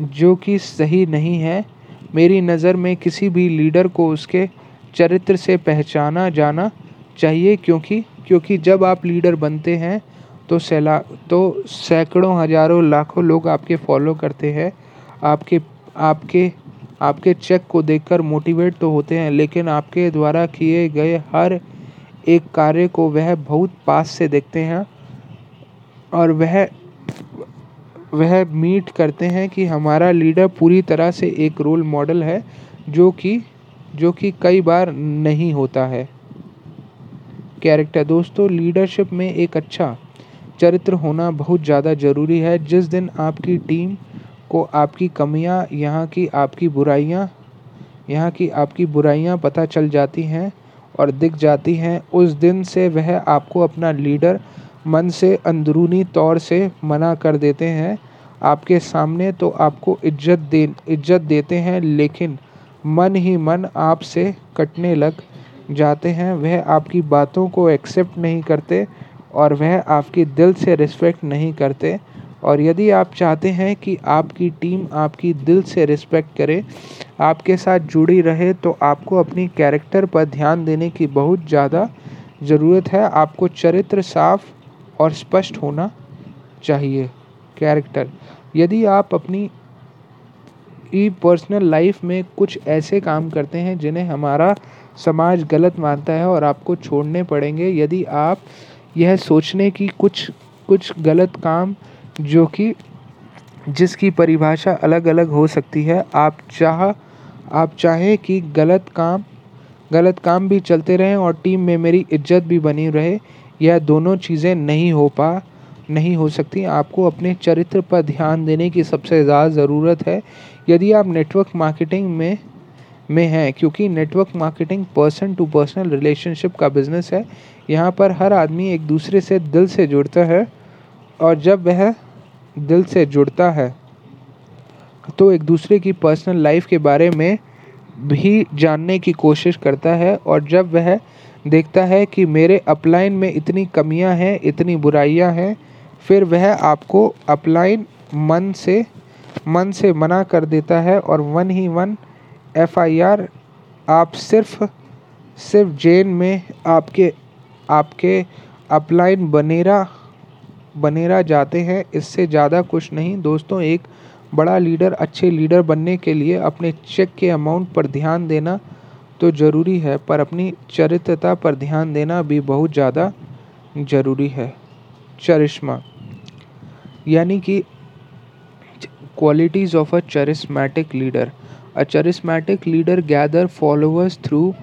जो कि सही नहीं है। मेरी नज़र में किसी भी लीडर को उसके चरित्र से पहचाना जाना चाहिए, क्योंकि क्योंकि जब आप लीडर बनते हैं तो सैला तो सैकड़ों, हज़ारों, लाखों लोग आपके फॉलो करते हैं। आपके आपके आपके चेक को देखकर मोटिवेट तो होते हैं, लेकिन आपके द्वारा किए गए हर एक कार्य को वह बहुत पास से देखते हैं और वह वह मीट करते हैं कि हमारा लीडर पूरी तरह से एक रोल मॉडल है, जो कि जो कि कई बार नहीं होता है। कैरेक्टर दोस्तों लीडरशिप में एक अच्छा चरित्र होना बहुत ज़्यादा ज़रूरी है। जिस दिन आपकी टीम को आपकी कमियाँ, यहाँ की आपकी बुराइयाँ, यहाँ की आपकी बुराइयाँ पता चल जाती हैं और दिख जाती हैं, उस दिन से वह आपको अपना लीडर मन से, अंदरूनी तौर से मना कर देते हैं। आपके सामने तो आपको इज़्ज़त दे, इज़्ज़त देते हैं, लेकिन मन ही मन आपसे कटने लग जाते हैं। वह आपकी बातों को एक्सेप्ट नहीं करते और वह आपकी दिल से रिस्पेक्ट नहीं करते। और यदि आप चाहते हैं कि आपकी टीम आपकी दिल से रिस्पेक्ट करे, आपके साथ जुड़ी रहे तो आपको अपनी कैरेक्टर पर ध्यान देने की बहुत ज़्यादा ज़रूरत है। आपको चरित्र साफ़ और स्पष्ट होना चाहिए। कैरेक्टर, यदि आप अपनी ई पर्सनल लाइफ में कुछ ऐसे काम करते हैं जिन्हें हमारा समाज गलत मानता है और आपको छोड़ने पड़ेंगे, यदि आप यह सोचने की कुछ कुछ गलत काम जो कि, जिसकी परिभाषा अलग अलग हो सकती है, आप चाह, आप चाहें कि गलत काम गलत काम भी चलते रहें और टीम में मेरी इज़्ज़त भी बनी रहे यह दोनों चीज़ें नहीं हो पा, नहीं हो सकती। आपको अपने चरित्र पर ध्यान देने की सबसे ज़्यादा ज़रूरत है। यदि आप नेटवर्क मार्केटिंग में में हैं, क्योंकि network marketing person to personal relationship का बिज़नेस है। यहाँ पर हर आदमी एक दूसरे से दिल से जुड़ता है और जब वह दिल से जुड़ता है तो एक दूसरे की पर्सनल लाइफ के बारे में भी जानने की कोशिश करता है और जब वह देखता है कि मेरे अपलाइन में इतनी कमियाँ हैं, इतनी बुराइयाँ हैं, फिर वह आपको अपलाइन मन से मन से मना कर देता है और वन ही वन एफआईआर आप सिर्फ़ सिर्फ़ जेन में आपके आपके अपलाइन बनेरा बनेरा जाते हैं। इससे ज़्यादा कुछ नहीं। दोस्तों, एक बड़ा लीडर अच्छे लीडर बनने के लिए अपने चेक के अमाउंट पर ध्यान देना तो ज़रूरी है, पर अपनी चरित्रता पर ध्यान देना भी बहुत ज़्यादा ज़रूरी है। चरिश्मा, यानी कि qualities of a charismatic leader a charismatic leader gather followers through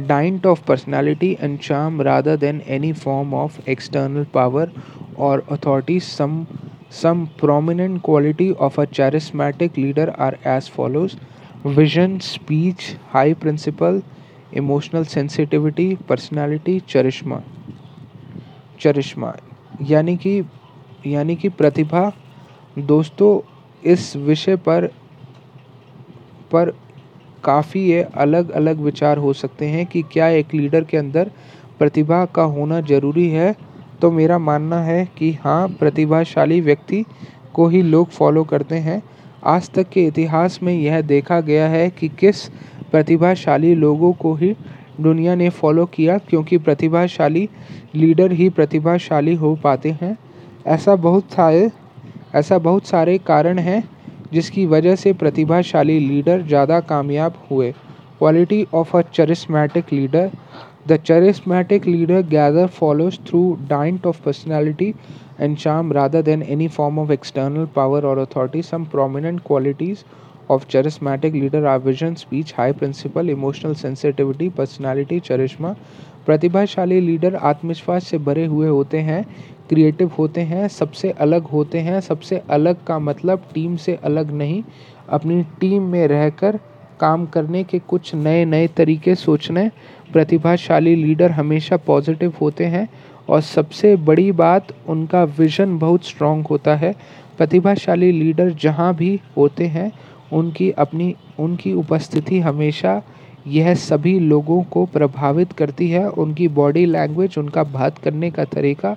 dint of personality and charm rather than any form of external power or authority some some prominent quality of a charismatic leader are as follows vision speech high principle emotional sensitivity personality charisma charisma यानी कि यानी कि प्रतिभा। दोस्तों, इस विषय पर पर काफ़ी ये अलग अलग विचार हो सकते हैं कि क्या एक लीडर के अंदर प्रतिभा का होना ज़रूरी है। तो मेरा मानना है कि हाँ प्रतिभाशाली व्यक्ति को ही लोग फॉलो करते हैं। आज तक के इतिहास में यह देखा गया है कि किस प्रतिभाशाली लोगों को ही दुनिया ने फॉलो किया, क्योंकि प्रतिभाशाली लीडर ही प्रतिभाशाली हो पाते हैं। ऐसा बहुत सारे, ऐसा बहुत सारे कारण हैं जिसकी वजह से प्रतिभाशाली लीडर ज़्यादा कामयाब हुए। Quality of a charismatic leader the charismatic leader gather follows through dint of personality and charm rather than any form of external power or authority some prominent qualities of charismatic leader are vision, speech, high principle, emotional sensitivity, personality, charisma. प्रतिभाशाली leader आत्मविश्वास से भरे हुए होते हैं creative होते हैं सबसे अलग होते हैं सबसे अलग का मतलब टीम से अलग नहीं अपनी टीम में रहकर काम करने के कुछ नए नए तरीके सोचने प्रतिभाशाली लीडर हमेशा पॉजिटिव होते हैं और सबसे बड़ी बात, उनका विज़न बहुत स्ट्रॉन्ग होता है। प्रतिभाशाली लीडर जहाँ भी होते हैं, उनकी अपनी, उनकी उपस्थिति हमेशा यह सभी लोगों को प्रभावित करती है। उनकी बॉडी लैंग्वेज उनका बात करने का तरीका,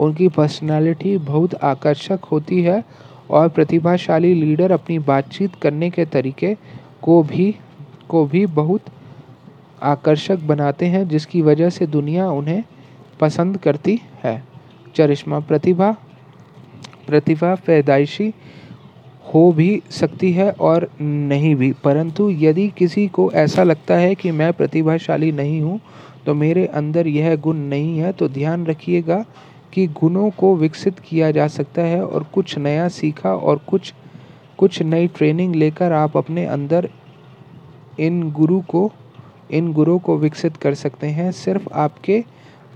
उनकी पर्सनालिटी बहुत आकर्षक होती है। और प्रतिभाशाली लीडर अपनी बातचीत करने के तरीके को भी को भी बहुत आकर्षक बनाते हैं, जिसकी वजह से दुनिया उन्हें पसंद करती है। चरिश्मा प्रतिभा प्रतिभा पैदाइशी हो भी सकती है और नहीं भी। परंतु यदि किसी को ऐसा लगता है कि मैं प्रतिभाशाली नहीं हूँ तो मेरे अंदर यह गुण नहीं है तो ध्यान रखिएगा कि गुणों को विकसित किया जा सकता है और कुछ नया सीखा और कुछ कुछ नई ट्रेनिंग लेकर आप अपने अंदर इन गुरु को, इन गुरु को विकसित कर सकते हैं। सिर्फ़ आपके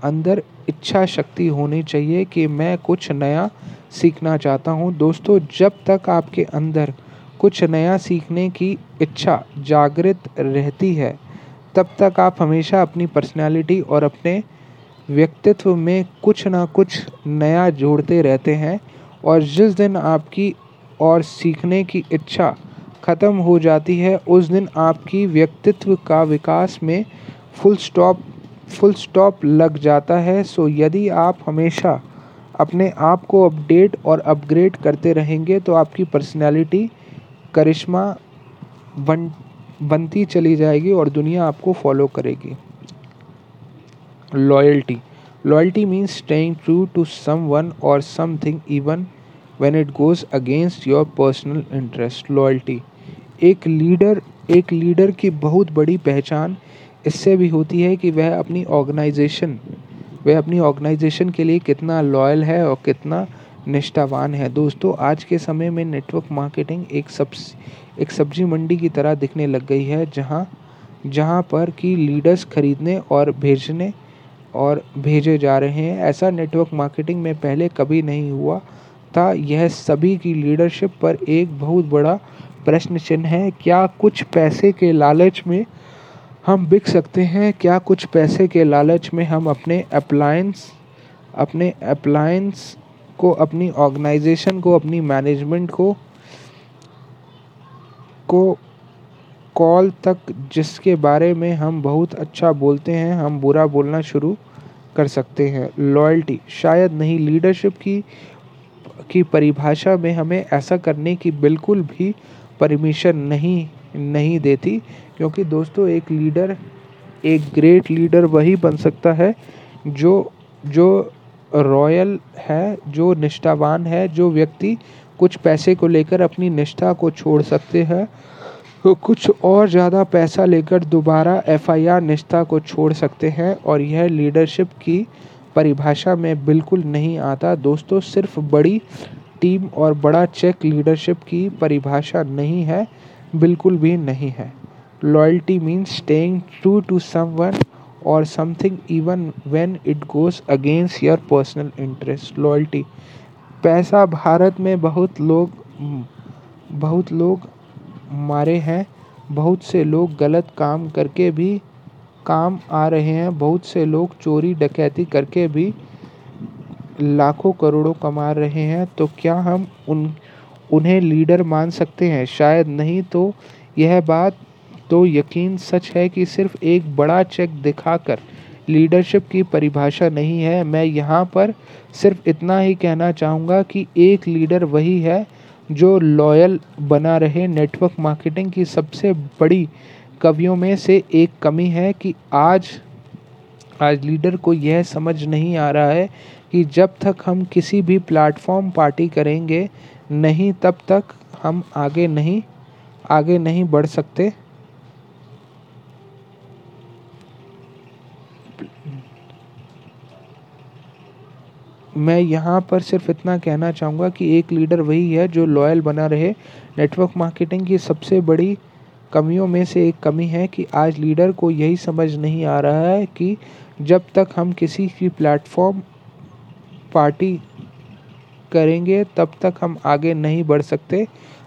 अंदर इच्छा शक्ति होनी चाहिए कि मैं कुछ नया सीखना चाहता हूँ। दोस्तों, जब तक आपके अंदर कुछ नया सीखने की इच्छा जागृत रहती है, तब तक आप हमेशा अपनी पर्सनालिटी और अपने व्यक्तित्व में कुछ ना कुछ नया जोड़ते रहते हैं और जिस दिन आपकी और सीखने की इच्छा ख़त्म हो जाती है, उस दिन आपकी व्यक्तित्व का विकास में फुल स्टॉप फुल स्टॉप लग जाता है सो यदि आप हमेशा अपने आप को अपडेट और अपग्रेड करते रहेंगे तो आपकी पर्सनैलिटी करिश्मा बन, बनती चली जाएगी और दुनिया आपको फॉलो करेगी। Loyalty loyalty means staying true to someone or something even when it goes against your personal interest loyalty एक लीडर एक लीडर की बहुत बड़ी पहचान इससे भी होती है कि वह अपनी ऑर्गेनाइजेशन, वह अपनी ऑर्गेनाइजेशन के लिए कितना लॉयल है और कितना निष्ठावान है। दोस्तों, आज के समय में नेटवर्क मार्केटिंग एक सब, एक सब्ज़ी मंडी की तरह दिखने लग गई है, जहाँ जहाँ पर कि लीडर्स खरीदने और भेजने और भेजे जा रहे हैं। ऐसा नेटवर्क मार्केटिंग में पहले कभी नहीं हुआ था। यह सभी की लीडरशिप पर एक बहुत बड़ा प्रश्न चिन्ह है। क्या कुछ पैसे के लालच में हम बिक सकते हैं, क्या कुछ पैसे के लालच में हम अपने अप्लायंस अपने अप्लायंस को, अपनी ऑर्गेनाइजेशन को, अपनी मैनेजमेंट को को कॉल तक जिसके बारे में हम बहुत अच्छा बोलते हैं, हम बुरा बोलना शुरू कर सकते हैं। लॉयल्टी शायद नहीं लीडरशिप की की परिभाषा में हमें ऐसा करने की बिल्कुल भी परमिशन नहीं नहीं देती, क्योंकि दोस्तों, एक लीडर, एक ग्रेट लीडर वही बन सकता है जो जो रॉयल है, जो निष्ठावान है, जो व्यक्ति कुछ पैसे को लेकर अपनी निष्ठा को छोड़ सकते हैं तो कुछ और ज़्यादा पैसा लेकर दोबारा एफआईआर निष्ठा को छोड़ सकते हैं, और यह लीडरशिप की परिभाषा में बिल्कुल नहीं आता। दोस्तों, सिर्फ़ बड़ी टीम और बड़ा चेक लीडरशिप की परिभाषा नहीं है। बिल्कुल भी नहीं है। Loyalty means staying true to someone or something even when it goes against your personal interest loyalty पैसा भारत में बहुत लोग बहुत लोग मारे हैं। बहुत से लोग गलत काम करके भी काम आ रहे हैं। बहुत से लोग चोरी डकैती करके भी लाखों करोड़ों कमा रहे हैं। तो क्या हम उन उन्हें लीडर मान सकते हैं। शायद नहीं तो यह बात तो यकीन सच है कि सिर्फ़ एक बड़ा चेक दिखाकर लीडरशिप की परिभाषा नहीं है। मैं यहाँ पर सिर्फ़ इतना ही कहना चाहूँगा कि एक लीडर वही है जो लॉयल बना रहे नेटवर्क मार्केटिंग की सबसे बड़ी कवियों में से एक कमी है कि आज आज लीडर को यह समझ नहीं आ रहा है कि जब तक हम किसी भी प्लेटफॉर्म पार्टी करेंगे नहीं, तब तक हम आगे नहीं आगे नहीं बढ़ सकते। मैं यहाँ पर सिर्फ़ इतना कहना चाहूँगा कि एक लीडर वही है जो लॉयल बना रहे। नेटवर्क मार्केटिंग की सबसे बड़ी कमियों में से एक कमी है कि आज लीडर को यही समझ नहीं आ रहा है कि जब तक हम किसी की प्लेटफॉर्म पार्टी करेंगे, तब तक हम आगे नहीं बढ़ सकते।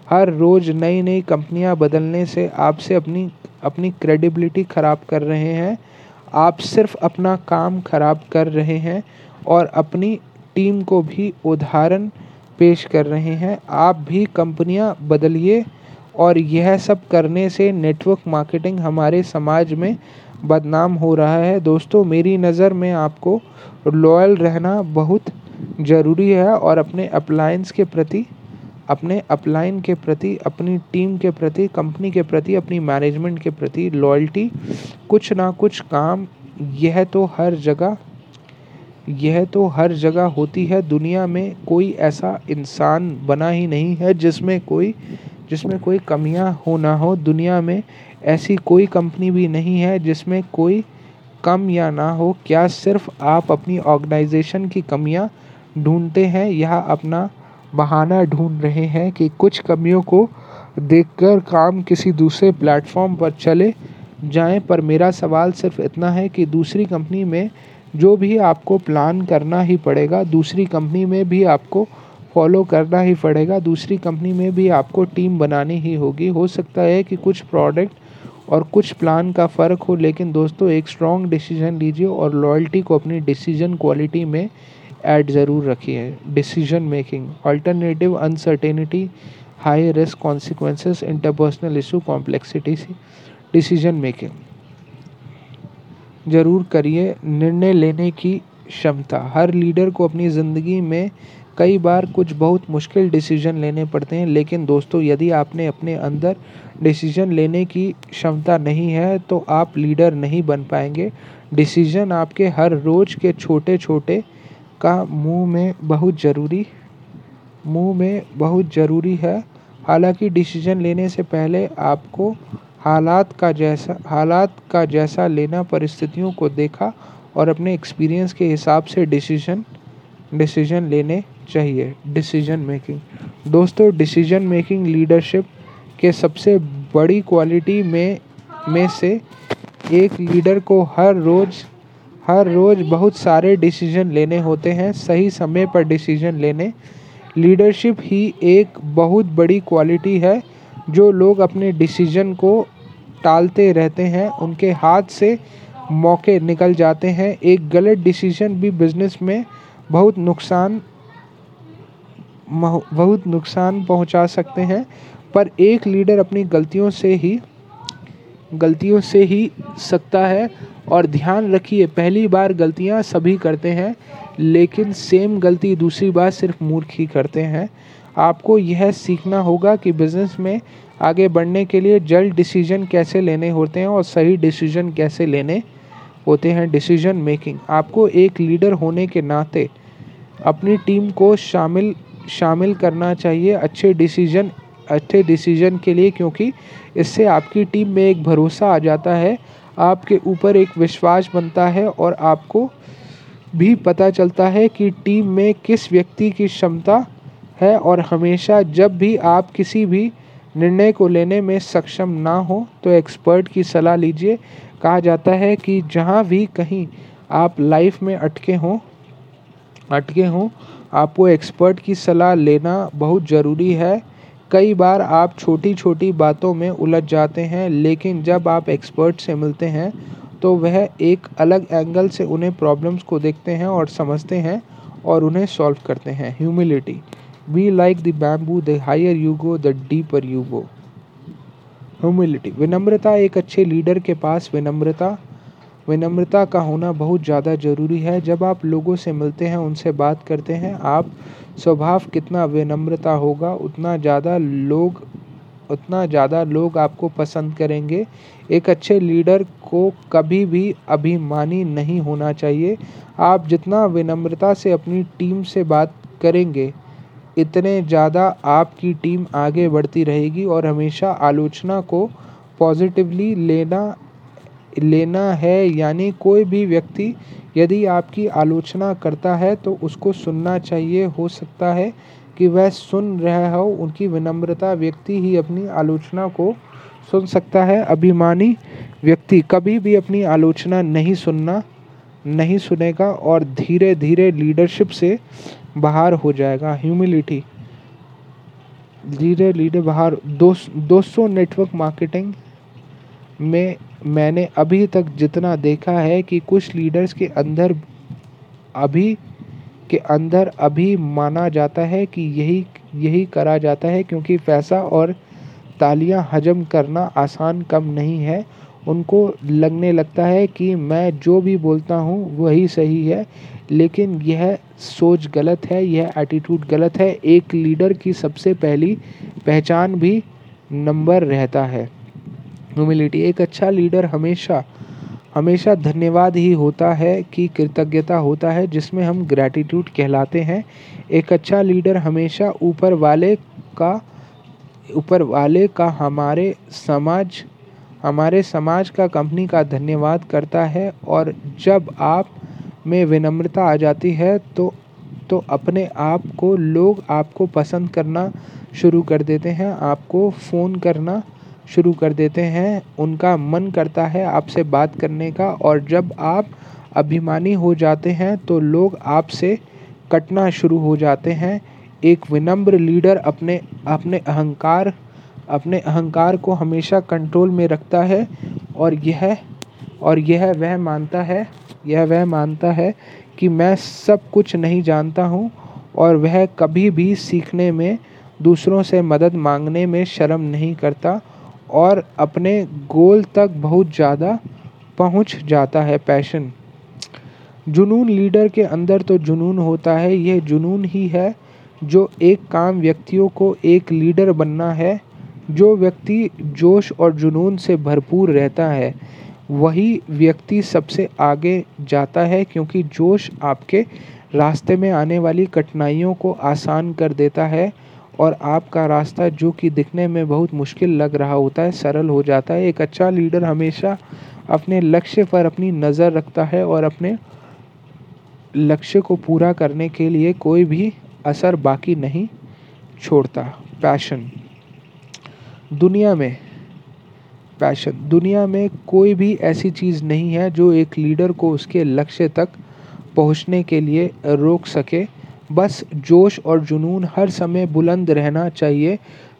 हर रोज़ नई नई कंपनियाँ बदलने से आपसे अपनी अपनी क्रेडिबिलिटी ख़राब कर रहे हैं। आप सिर्फ़ अपना काम ख़राब कर रहे हैं और अपनी टीम को भी उदाहरण पेश कर रहे हैं। आप भी कंपनियाँ बदलिए और यह सब करने से नेटवर्क मार्केटिंग हमारे समाज में बदनाम हो रहा है। दोस्तों, मेरी नज़र में आपको लॉयल रहना बहुत ज़रूरी है और अपने अप्लायंस के प्रति, अपने अपलाइन के प्रति, अपनी टीम के प्रति कंपनी के प्रति, अपनी मैनेजमेंट के प्रति लॉयल्टी कुछ ना कुछ काम, यह तो हर जगह, यह तो हर जगह होती है। दुनिया में कोई ऐसा इंसान बना ही नहीं है जिसमें कोई जिसमें कोई कमियाँ हो ना हो। दुनिया में ऐसी कोई कंपनी भी नहीं है जिसमें कोई कम या ना हो। क्या सिर्फ़ आप अपनी ऑर्गेनाइजेशन की कमियाँ ढूंढते हैं या अपना बहाना ढूंढ रहे हैं कि कुछ कमियों को देखकर काम किसी दूसरे प्लेटफॉर्म पर चले जाएँ, पर मेरा सवाल सिर्फ़ इतना है कि दूसरी कंपनी में जो भी आपको प्लान करना ही पड़ेगा, दूसरी कंपनी में भी आपको फॉलो करना ही पड़ेगा, दूसरी कंपनी में भी आपको टीम बनानी ही होगी। हो सकता है कि कुछ प्रोडक्ट और कुछ प्लान का फ़र्क हो, लेकिन दोस्तों, एक स्ट्रॉन्ग डिसीज़न लीजिए और लॉयल्टी को अपनी डिसीज़न क्वालिटी में ऐड ज़रूर रखिए। Decision making alternative uncertainty high risk consequences interpersonal issue complexity decision making ज़रूर करिए निर्णय लेने की क्षमता। हर लीडर को अपनी ज़िंदगी में कई बार कुछ बहुत मुश्किल डिसीज़न लेने पड़ते हैं, लेकिन दोस्तों, यदि आपने अपने अंदर डिसीज़न लेने की क्षमता नहीं है तो आप लीडर नहीं बन पाएँगे। डिसीज़न आपके हर रोज़ के छोटे छोटे का मुँह में बहुत ज़रूरी, मुँह में बहुत ज़रूरी है। हालाँकि डिसीज़न लेने से पहले आपको हालात का जैसा, हालात का जैसा लेना, परिस्थितियों को देखा और अपने एक्सपीरियंस के हिसाब से डिसीज़न डिसीज़न लेने चाहिए। Decision making. दोस्तों, डिसीज़न मेकिंग लीडरशिप के सबसे बड़ी क्वालिटी में में से एक लीडर को हर रोज़ हर रोज़ बहुत सारे डिसीज़न लेने होते हैं, सही समय पर डिसीज़न लेने। लीडरशिप ही एक बहुत बड़ी क्वालिटी है, जो लोग अपने डिसीज़न को टालते रहते हैं, उनके हाथ से मौके निकल जाते हैं। एक गलत डिसीज़न भी बिज़नेस में बहुत नुकसान बहुत नुकसान पहुँचा सकते हैं, पर एक लीडर अपनी गलतियों से ही, गलतियों से ही सकता है। और ध्यान रखिए, पहली बार गलतियाँ सभी करते हैं, लेकिन सेम गलती दूसरी बार सिर्फ़ मूर्ख ही करते हैं। आपको यह सीखना होगा कि बिज़नेस में आगे बढ़ने के लिए जल्द डिसीज़न कैसे लेने होते हैं और सही डिसीज़न कैसे लेने होते हैं डिसीज़न मेकिंग आपको एक लीडर होने के नाते अपनी टीम को शामिल शामिल करना चाहिए अच्छे डिसीज़न अच्छे डिसीज़न के लिए, क्योंकि इससे आपकी टीम में एक भरोसा आ जाता है आपके ऊपर एक विश्वास बनता है और आपको भी पता चलता है कि टीम में किस व्यक्ति की क्षमता है और हमेशा जब भी आप किसी भी निर्णय को लेने में सक्षम ना हो तो एक्सपर्ट की सलाह लीजिए। कहा जाता है कि जहाँ भी कहीं आप लाइफ में अटके हों अटके हों, आपको एक्सपर्ट की सलाह लेना बहुत ज़रूरी है। कई बार आप छोटी छोटी बातों में उलझ जाते हैं, लेकिन जब आप एक्सपर्ट से मिलते हैं तो वह एक अलग एंगल से उन्हें प्रॉब्लम्स को देखते हैं और समझते हैं और उन्हें सॉल्व करते हैं। Humility be like the bamboo the higher you go the deeper you go humility विनम्रता एक अच्छे लीडर के पास विनम्रता विनम्रता का होना बहुत ज़्यादा ज़रूरी है। जब आप लोगों से मिलते हैं, उनसे बात करते हैं, आप स्वभाव कितना विनम्रता होगा, उतना ज़्यादा लोग, उतना ज़्यादा लोग आपको पसंद करेंगे। एक अच्छे लीडर को कभी भी अभिमानी नहीं होना चाहिए। आप जितना विनम्रता से अपनी टीम से बात करेंगे, इतने ज़्यादा आपकी टीम आगे बढ़ती रहेगी और हमेशा आलोचना को पॉजिटिवली लेना लेना है, यानी कोई भी व्यक्ति यदि आपकी आलोचना करता है तो उसको सुनना चाहिए। हो सकता है कि वह सुन रहा हो, उनकी विनम्रता व्यक्ति ही अपनी आलोचना को सुन सकता है। अभिमानी व्यक्ति कभी भी अपनी आलोचना नहीं सुनना, नहीं सुनेगा और धीरे धीरे लीडरशिप से बाहर हो जाएगा। ह्यूमिलिटी धीरे धीरे बाहर। दो दोस्तों, नेटवर्क मार्केटिंग में मैंने अभी तक जितना देखा है कि कुछ लीडर्स के अंदर अभी, के अंदर अभी माना जाता है कि यही यही करा जाता है क्योंकि पैसा और तालियाँ हजम करना आसान कम नहीं है। उनको लगने लगता है कि मैं जो भी बोलता हूँ वही सही है, लेकिन यह सोच गलत है, यह एटीट्यूड गलत है। एक लीडर की सबसे पहली पहचान भी नंबर रहता है। ह्यूमिलिटी एक अच्छा लीडर हमेशा हमेशा धन्यवाद ही होता है कि कृतज्ञता होता है, जिसमें हम ग्रैटिट्यूड कहलाते हैं। एक अच्छा लीडर हमेशा ऊपर वाले का, ऊपर वाले का, हमारे समाज हमारे समाज का कंपनी का धन्यवाद करता है और जब आप में विनम्रता आ जाती है तो तो अपने आप को, लोग आपको पसंद करना शुरू कर देते हैं, आपको फ़ोन करना शुरू कर देते हैं। उनका मन करता है आपसे बात करने का और जब आप अभिमानी हो जाते हैं तो लोग आपसे कटना शुरू हो जाते हैं। एक विनम्र लीडर अपने अपने अहंकार अपने अहंकार को हमेशा कंट्रोल में रखता है और यह और यह वह मानता है, यह वह मानता है कि मैं सब कुछ नहीं जानता हूँ और वह कभी भी सीखने में, दूसरों से मदद मांगने में शर्म नहीं करता। और अपने गोल तक बहुत ज़्यादा पहुँच जाता है पैशन। जुनून लीडर के अंदर तो जुनून होता है, यह जुनून ही है जो एक काम व्यक्तियों को एक लीडर बनना है, जो व्यक्ति जोश और जुनून से भरपूर रहता है। वही व्यक्ति सबसे आगे जाता है क्योंकि जोश आपके रास्ते में आने वाली कठिनाइयों को आसान कर देता है और आपका रास्ता जो कि दिखने में बहुत मुश्किल लग रहा होता है, सरल हो जाता है। एक अच्छा लीडर हमेशा अपने लक्ष्य पर अपनी नज़र रखता है और अपने लक्ष्य को पूरा करने के लिए कोई भी असर बाकी नहीं छोड़ता। पैशन। दुनिया में पैशन। दुनिया में कोई भी ऐसी चीज़ नहीं है जो एक लीडर को उसके लक्ष्य तक पहुँचने के लिए रोक सके। बस जोश और जुनून हर समय बुलंद रहना चाहिए।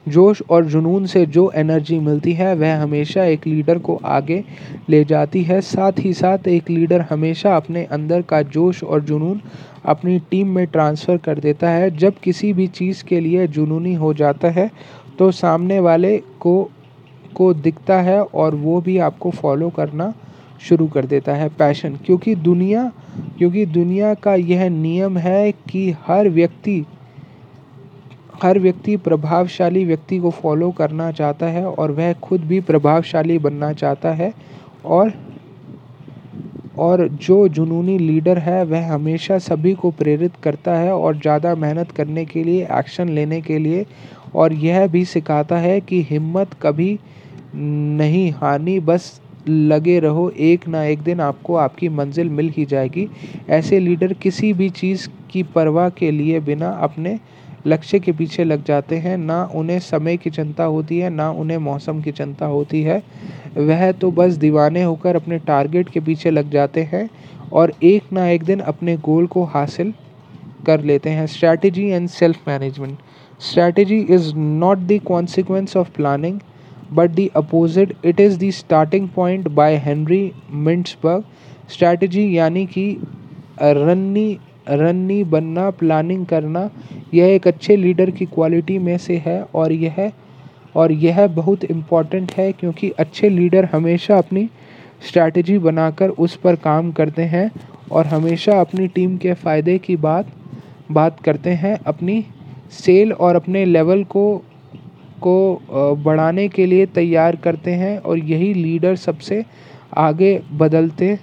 जोश और जुनून से जो एनर्जी मिलती है, वह हमेशा एक लीडर को आगे ले जाती है। साथ ही साथ एक लीडर हमेशा अपने अंदर का जोश और जुनून अपनी टीम में ट्रांसफ़र कर देता है। जब किसी भी चीज़ के लिए जुनूनी हो जाता है तो सामने वाले को को दिखता है और वो भी आपको फॉलो करना शुरू कर देता है पैशन। क्योंकि दुनिया क्योंकि दुनिया का यह नियम है कि हर व्यक्ति हर व्यक्ति प्रभावशाली व्यक्ति को फॉलो करना चाहता है और वह खुद भी प्रभावशाली बनना चाहता है और और जो जुनूनी लीडर है वह हमेशा सभी को प्रेरित करता है और ज़्यादा मेहनत करने के लिए एक्शन लेने के लिए और यह भी सिखाता है कि हिम्मत कभी नहीं हानि बस लगे रहो, एक ना एक दिन आपको आपकी मंजिल मिल ही जाएगी। ऐसे लीडर किसी भी चीज़ की परवाह के लिए बिना अपने लक्ष्य के पीछे लग जाते हैं। ना उन्हें समय की चिंता होती है, ना उन्हें मौसम की चिंता होती है। वह तो बस दीवाने होकर अपने टारगेट के पीछे लग जाते हैं और एक ना एक दिन अपने गोल को हासिल कर लेते हैं। Strategy and self management. Strategy is not the consequence of planning. But the opposite, it is the starting point by henry mintzberg. Strategy यानी कि रन्नी रन्नी बनना प्लानिंग करना, यह एक अच्छे लीडर की क्वालिटी में से है और यह और यह बहुत इंपॉर्टेंट है क्योंकि अच्छे लीडर हमेशा अपनी स्ट्रैटेजी बनाकर उस पर काम करते हैं और हमेशा अपनी टीम के फ़ायदे की बात बात करते हैं, अपनी सेल और अपने लेवल को को बढ़ाने के लिए तैयार करते हैं और यही लीडर सबसे आगे बदलते,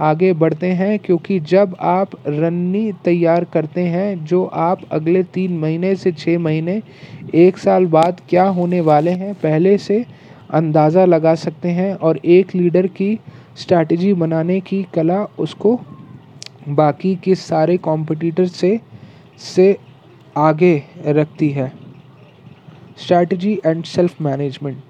आगे बढ़ते हैं क्योंकि जब आप रन्नी तैयार करते हैं, जो आप अगले तीन महीने से छः महीने, एक साल बाद क्या होने वाले हैं, पहले से अंदाज़ा लगा सकते हैं और एक लीडर की स्ट्रैटेजी बनाने की कला उसको बाकी के सारे कॉम्पिटिटर से से आगे रखती है। स्ट्रैटेजी एंड सेल्फ मैनेजमेंट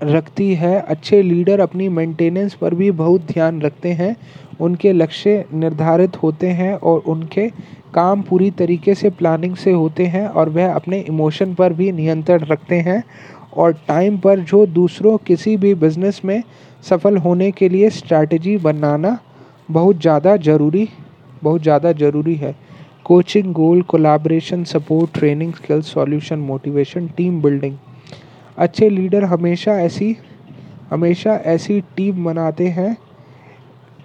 रखती है। अच्छे लीडर अपनी मेंटेनेंस पर भी बहुत ध्यान रखते हैं। उनके लक्ष्य निर्धारित होते हैं और उनके काम पूरी तरीके से प्लानिंग से होते हैं और वह अपने इमोशन पर भी नियंत्रण रखते हैं। और टाइम पर जो दूसरों किसी भी बिज़नेस में सफल होने के लिए स्ट्रैटेजी बनाना बहुत ज़्यादा ज़रूरी, बहुत ज़्यादा ज़रूरी है। Coaching goal collaboration support training skill solution motivation team building अच्छे लीडर हमेशा ऐसी हमेशा ऐसी टीम बनाते हैं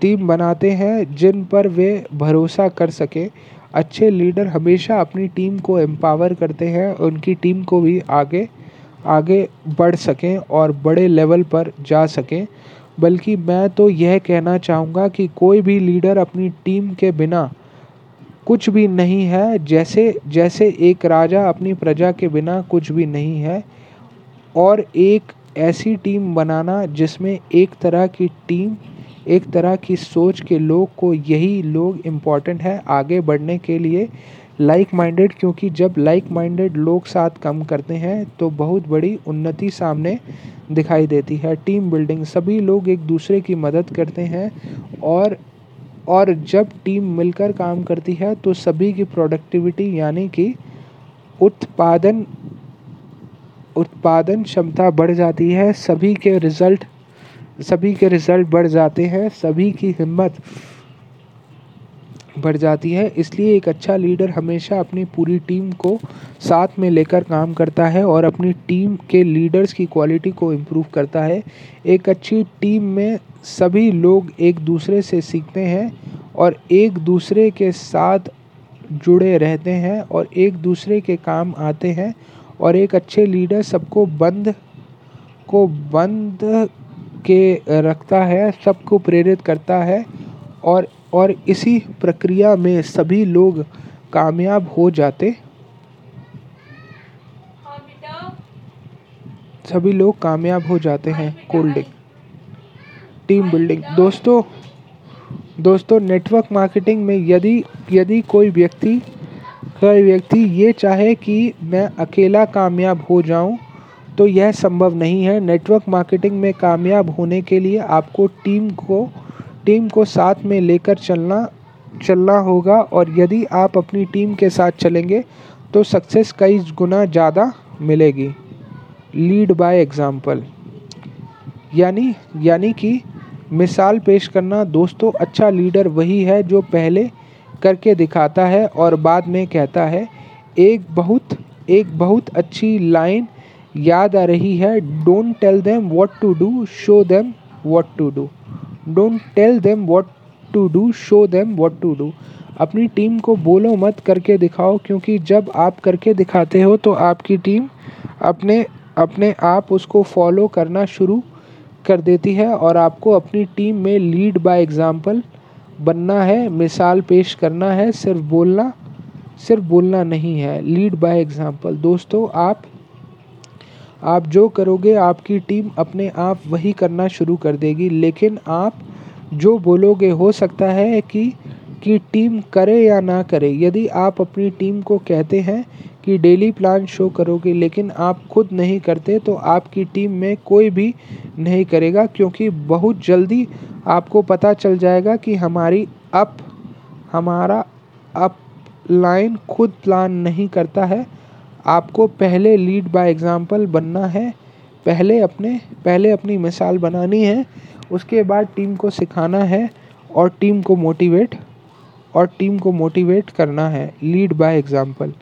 टीम बनाते हैं जिन पर वे भरोसा कर सके। अच्छे लीडर हमेशा अपनी टीम को एम्पावर करते हैं, उनकी टीम को भी आगे आगे बढ़ सकें और बड़े लेवल पर जा सकें। बल्कि मैं तो यह कहना चाहूँगा कि कोई भी लीडर अपनी टीम के बिना कुछ भी नहीं है, जैसे जैसे एक राजा अपनी प्रजा के बिना कुछ भी नहीं है, और एक ऐसी टीम बनाना जिसमें एक तरह की टीम, एक तरह की सोच के लोग को यही लोग इंपॉर्टेंट है आगे बढ़ने के लिए लाइक माइंडेड क्योंकि जब लाइक माइंडेड लोग साथ काम करते हैं तो बहुत बड़ी उन्नति सामने दिखाई देती है। टीम बिल्डिंग सभी लोग एक दूसरे की मदद करते हैं, और और जब टीम मिलकर काम करती है तो सभी की प्रोडक्टिविटी यानी कि उत्पादन उत्पादन क्षमता बढ़ जाती है, सभी के रिज़ल्ट सभी के रिज़ल्ट बढ़ जाते हैं, सभी की हिम्मत बढ़ जाती है। इसलिए एक अच्छा लीडर हमेशा अपनी पूरी टीम को साथ में लेकर काम करता है और अपनी टीम के लीडर्स की क्वालिटी को इम्प्रूव करता है। एक अच्छी टीम में सभी लोग एक दूसरे से सीखते हैं और एक दूसरे के साथ जुड़े रहते हैं और एक दूसरे के काम आते हैं और एक अच्छे लीडर सबको बंद, को बंद के रखता है, सबको प्रेरित करता है और और इसी प्रक्रिया में सभी लोग कामयाब हो जाते। सभी लोग कामयाब हो जाते हैं कोल्डिंग, टीम बिल्डिंग। दोस्तों दोस्तों, नेटवर्क मार्केटिंग में यदि यदि कोई व्यक्ति कोई व्यक्ति ये चाहे कि मैं अकेला कामयाब हो जाऊँ तो यह संभव नहीं है। नेटवर्क मार्केटिंग में कामयाब होने के लिए आपको टीम को टीम को साथ में लेकर चलना चलना होगा और यदि आप अपनी टीम के साथ चलेंगे तो सक्सेस कई गुना ज़्यादा मिलेगी। लीड बाय एग्ज़ाम्पल यानी यानी कि मिसाल पेश करना, दोस्तों अच्छा लीडर वही है जो पहले करके दिखाता है और बाद में कहता है, एक बहुत एक बहुत अच्छी लाइन याद आ रही है don't tell them what to do show them what to do don't tell them what to do show them what to do अपनी टीम को बोलो मत करके दिखाओ, क्योंकि जब आप करके दिखाते हो तो आपकी टीम अपने अपने आप उसको फॉलो करना शुरू कर देती है और आपको अपनी टीम में लीड बाय एग्ज़ाम्पल बनना है, मिसाल पेश करना है, सिर्फ़ बोलना सिर्फ़ बोलना नहीं है लीड बाय एग्ज़ाम्पल दोस्तों, आप आप जो करोगे, आपकी टीम अपने आप वही करना शुरू कर देगी। लेकिन आप जो बोलोगे, हो सकता है कि कि टीम करे या ना करे। यदि आप अपनी टीम को कहते हैं कि डेली प्लान शो करोगे, लेकिन आप खुद नहीं करते तो आपकी टीम में कोई भी नहीं करेगा, क्योंकि बहुत जल्दी आपको पता चल जाएगा कि हमारी अप, हमारा अप लाइन खुद प्लान नहीं करता है। आपको पहले लीड बाय एग्ज़ाम्पल बनना है, पहले अपने, पहले अपनी मिसाल बनानी है, उसके बाद टीम को सिखाना है और टीम को मोटिवेट और टीम को मोटिवेट करना है lead by example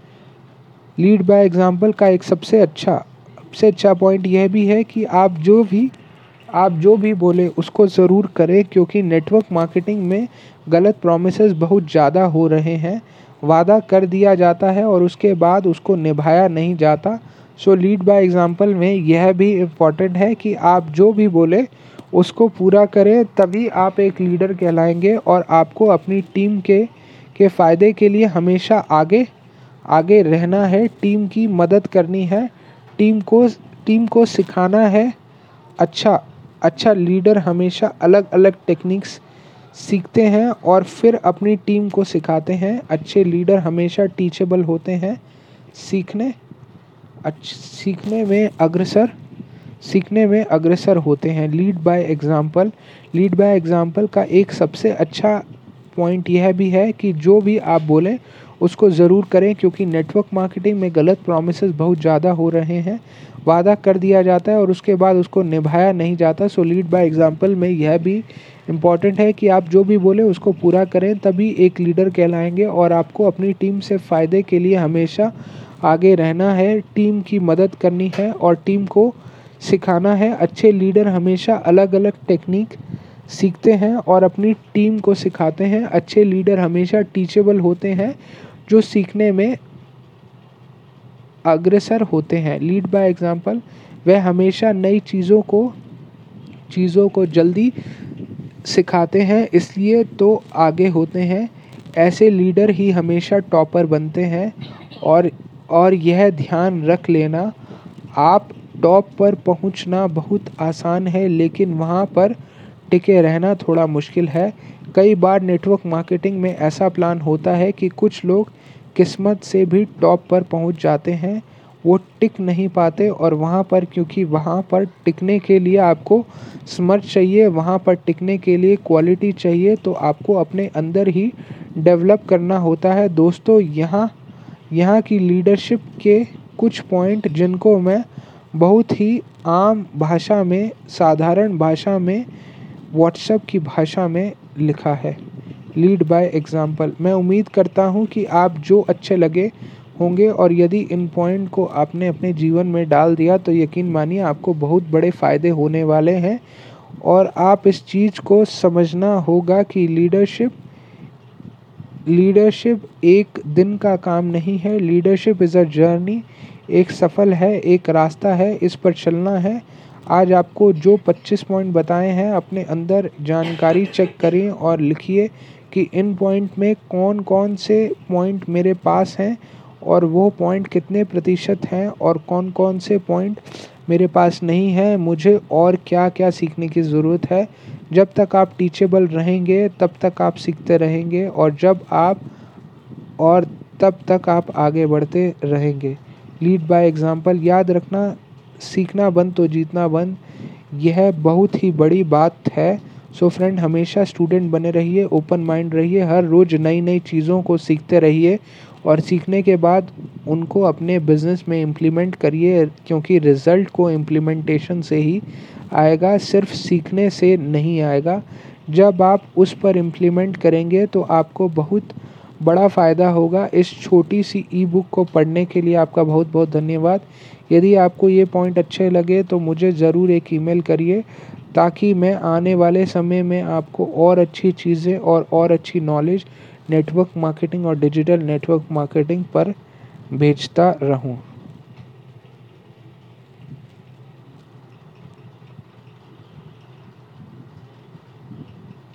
lead by example का एक सबसे अच्छा सबसे अच्छा पॉइंट यह भी है कि आप जो भी, आप जो भी बोले उसको ज़रूर करें, क्योंकि नेटवर्क मार्केटिंग में गलत प्रोमिस बहुत ज़्यादा हो रहे हैं। वादा कर दिया जाता है और उसके बाद उसको निभाया नहीं जाता। सो लीड बाय एग्ज़ाम्पल में यह भी इंपॉर्टेंट है कि आप जो भी बोले, उसको पूरा करें, तभी आप एक लीडर कहलाएँगे और आपको अपनी टीम के के फ़ायदे के लिए हमेशा आगे आगे रहना है। टीम की मदद करनी है। टीम को टीम को सिखाना है। अच्छा अच्छा लीडर हमेशा अलग अलग टेक्निक्स सीखते हैं और फिर अपनी टीम को सिखाते हैं। अच्छे लीडर हमेशा टीचेबल होते हैं। सीखने, अच्छ, सीखने में अग्रसर, सीखने में अग्रसर होते हैं। Lead by example lead by example का एक सबसे अच्छा पॉइंट यह भी है कि जो भी आप बोलें, उसको ज़रूर करें क्योंकि नेटवर्क मार्केटिंग में गलत प्रोमिस बहुत ज़्यादा हो रहे हैं। वादा कर दिया जाता है और उसके बाद उसको निभाया नहीं जाता। सो लीड बाय एग्ज़ाम्पल में यह भी इंपॉर्टेंट है कि आप जो भी बोले उसको पूरा करें, तभी एक लीडर कहलाएँगे और आपको अपनी टीम से फ़ायदे के लिए हमेशा आगे रहना है टीम की मदद करनी है और टीम को सिखाना है। अच्छे लीडर हमेशा अलग अलग टेक्निक सीखते हैं और अपनी टीम को सिखाते हैं। अच्छे लीडर हमेशा टीचेबल होते हैं, जो सीखने में अग्रसर होते हैं। लीड बाय एग्ज़ाम्पल वह हमेशा नई चीज़ों को चीज़ों को जल्दी सिखाते हैं, इसलिए तो आगे होते हैं। ऐसे लीडर ही हमेशा टॉपर बनते हैं और और यह ध्यान रख लेना, आप टॉप पर पहुँचना बहुत आसान है, लेकिन वहाँ पर टिके रहना थोड़ा मुश्किल है। कई बार नेटवर्क मार्केटिंग में ऐसा प्लान होता है कि कुछ लोग किस्मत से भी टॉप पर पहुँच जाते हैं। वो टिक नहीं पाते और वहाँ पर, क्योंकि वहाँ पर टिकने के लिए आपको स्मर्ट चाहिए, वहाँ पर टिकने के लिए क्वालिटी चाहिए तो आपको अपने अंदर ही डेवलप करना होता है। दोस्तों, यहाँ यहाँ की लीडरशिप के कुछ पॉइंट जिनको मैं बहुत ही आम भाषा में, साधारण भाषा में, व्हाट्सएप की भाषा में लिखा है। Lead by example. मैं उम्मीद करता हूँ कि आप जो अच्छे लगे होंगे और यदि इन पॉइंट को आपने अपने जीवन में डाल दिया तो यकीन मानिए आपको बहुत बड़े फ़ायदे होने वाले हैं। और आप इस चीज़ को समझना होगा कि लीडरशिप लीडरशिप एक दिन का काम नहीं है। लीडरशिप इज़ अ जर्नी एक सफल है, एक रास्ता है, इस पर चलना है। आज आपको जो 25 पॉइंट बताए हैं, अपने अंदर जानकारी चेक करें और लिखिए कि इन पॉइंट में कौन कौन से पॉइंट मेरे पास हैं। और वो पॉइंट कितने प्रतिशत हैं और कौन कौन से पॉइंट मेरे पास नहीं है, मुझे और क्या क्या सीखने की ज़रूरत है। जब तक आप टीचेबल रहेंगे, तब तक आप सीखते रहेंगे और जब आप और तब तक आप आगे बढ़ते रहेंगे। लीड बाय एग्ज़ाम्पल याद रखना, सीखना बंद तो जीतना बंद। यह बहुत ही बड़ी बात है। सो so फ्रेंड हमेशा स्टूडेंट बने रहिए ओपन माइंड रहिए, हर रोज़ नई नई चीज़ों को सीखते रहिए। और सीखने के बाद उनको अपने बिज़नेस में इम्प्लीमेंट करिए, क्योंकि रिज़ल्ट को इम्प्लीमेंटेशन से ही आएगा, सिर्फ़ सीखने से नहीं आएगा। जब आप उस पर इम्प्लीमेंट करेंगे तो आपको बहुत बड़ा फ़ायदा होगा। इस छोटी सी ई बुक को पढ़ने के लिए आपका बहुत बहुत धन्यवाद। यदि आपको ये पॉइंट अच्छे लगे तो मुझे ज़रूर एक ईमेल करिए, ताकि मैं आने वाले समय में आपको और अच्छी चीज़ें और और अच्छी नॉलेज नेटवर्क मार्केटिंग और डिजिटल नेटवर्क मार्केटिंग पर भेजता रहूँ।